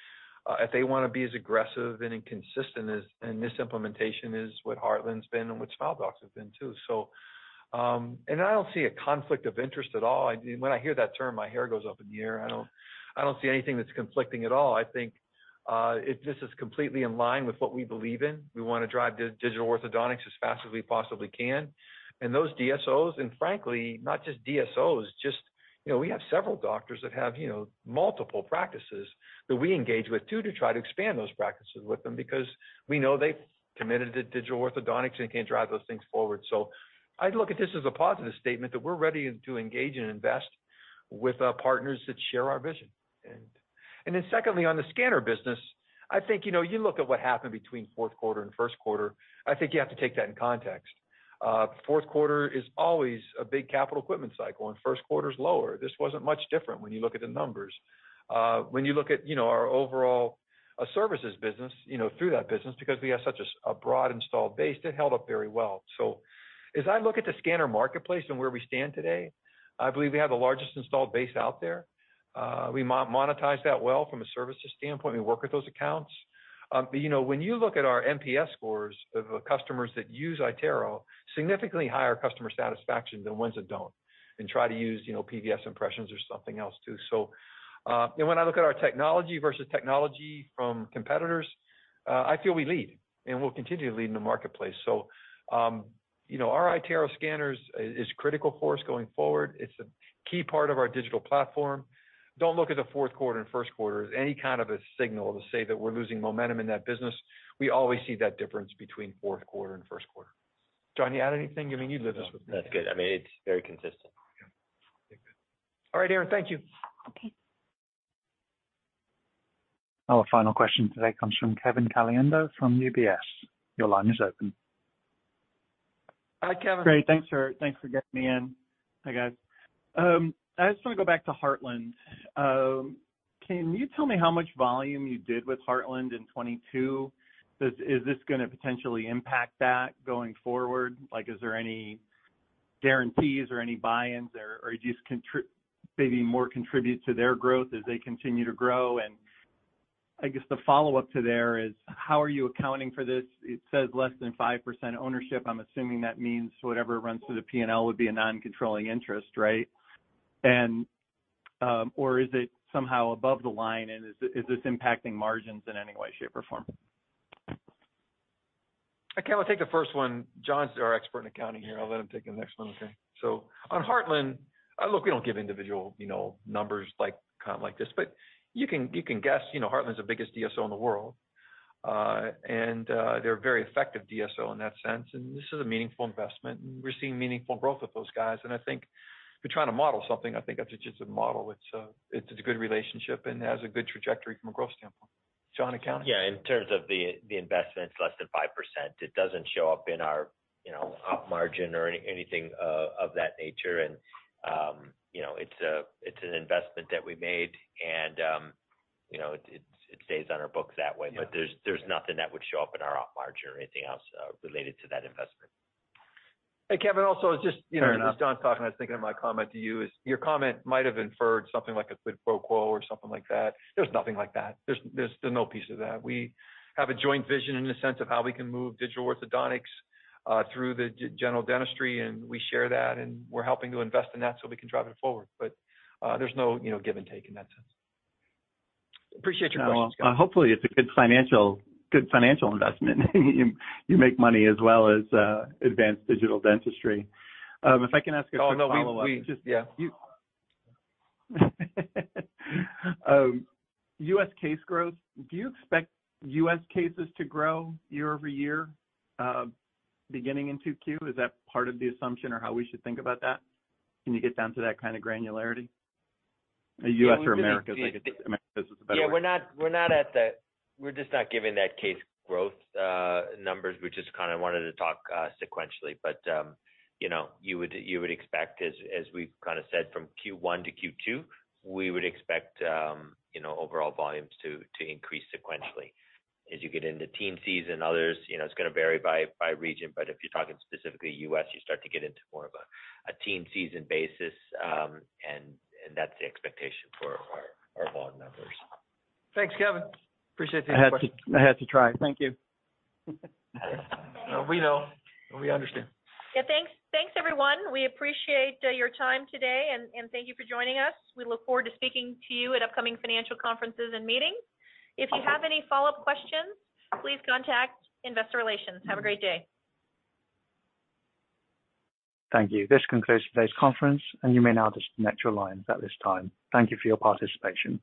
uh, if they wanna be as aggressive and consistent as in this implementation is what Heartland's been and what Smile Doctors have been too. So um and I don't see a conflict of interest at all. When I hear that term, my hair goes up in the air. I don't see anything that's conflicting at all. I think Uh, this is completely in line with what we believe in. We wanna drive digital orthodontics as fast as we possibly can. And those DSOs, and frankly, not just DSOs, just, you know, we have several doctors that have, you know, multiple practices that we engage with too, to try to expand those practices with them because we know they've committed to digital orthodontics and can drive those things forward. So I look at this as a positive statement that we're ready to engage and invest with uh, partners that share our vision. And then secondly, on the scanner business, I think, you know, you look at what happened between fourth quarter and first quarter, I think you have to take that in context. Uh, fourth quarter is always a big capital equipment cycle, and first quarter is lower. This wasn't much different when you look at the numbers. Uh, when you look at, you know, our overall uh, services business, you know, through that business, because we have such a broad installed base, it held up very well. So as I look at the scanner marketplace and where we stand today, I believe we have the largest installed base out there. Uh, we monetize that well from a services standpoint. We work with those accounts. Um, you know, when you look at our NPS scores of uh, customers that use iTero, significantly higher customer satisfaction than ones that don't and try to use, you know, PVS impressions or something else too. So uh, and when I look at our technology versus technology from competitors, I feel we lead, and we'll continue to lead in the marketplace. So, um, you know, our iTero scanners is critical for us going forward. It's a key part of our digital platform. Don't look at the fourth quarter and first quarter as any kind of a signal to say that we're losing momentum in that business. We always see that difference between fourth quarter and first quarter. John, you add anything? I mean, you live this with me. That's good. I mean, it's very consistent. Yeah. All right, Erin. Thank you. Okay. Our final question today comes from Kevin Caliendo from UBS. Your line is open. Hi, Kevin. Great. Thanks for getting me in. Hi, guys. Um, I just want to go back to Heartland. Um, can you tell me how much volume you did with Heartland in 2022? Is this gonna potentially impact that going forward? Like, is there any guarantees or any buy-ins or you just maybe more contribute to their growth as they continue to grow? And I guess the follow-up to there is how are you accounting for this? It says less than 5% ownership. I'm assuming that means whatever runs through the P&L would be a non-controlling interest, right? Um, or is it somehow above the line, and is this impacting margins in any way, shape, or form? Kevin, I'll take the first one. John's our expert in accounting here. I'll let him take the next one, okay? So on Heartland, uh, look, we don't give individual, you know, numbers like, kind of like this, but you can guess, you know, Heartland's the biggest DSO in the world. Uh, and uh, they're a very effective DSO in that sense, and this is a meaningful investment, and we're seeing meaningful growth with those guys. And I think you're trying to model something, I think that's just a model. Uh, it's a good relationship and has a good trajectory from a growth standpoint. John, accounting? Yeah. In terms of the investment, it's less than 5%. It doesn't show up in our, you know, op margin or anything uh, of that nature. And um, you know, it's a it's an investment that we made and, um, you know, it it stays on our books that way. Yeah. There's there's nothing that would show up in our op margin or anything else uh, related to that investment. Hey, Kevin, also just, you know. As John's talking, I was thinking of my comment to you is your comment might have inferred something like a quid pro quo or something like that. There's nothing like that. There's there's no piece of that. We have a joint vision in the sense of how we can move digital orthodontics through the general dentistry, and we share that, and we're helping to invest in that so we can drive it forward. But uh there's no, you know, give and take in that sense. Appreciate your questions, Kevin. Well, hopefully it's a good financial investment. *laughs* You make money as well as uh, advanced digital dentistry. Um, if I can ask a quick follow-up. Oh, no, yeah. U.S. *laughs* Um, case growth, do you expect U.S. cases to grow year-over-year, uh, beginning in 2Q? Is that part of the assumption or how we should think about that? Can you get down to that kind of granularity? U.S. or Americas, I guess Americas is a better way. Yeah, we're just not giving that case growth numbers. We just kind of wanted to talk sequentially. But um, you know, you would you would expect as as we've kind of said from Q1 to Q2, we would expect, you know, overall volumes to to increase sequentially. As you get into teen season, others, you know, it's gonna vary by by region. But if you're talking specifically U.S., you start to get into more of a teen season basis, Um and and that's the expectation for our volume numbers. Thanks, Kevin. Appreciate the question. I had to try. Thank you. *laughs* We know. We understand. Yeah, thanks. Thanks, everyone. We appreciate uh, your time today, and thank you for joining us. We look forward to speaking to you at upcoming financial conferences and meetings. If you have any follow-up questions, please contact Investor Relations. Have a great day. Thank you. This concludes today's conference, and you may now disconnect your lines at this time. Thank you for your participation.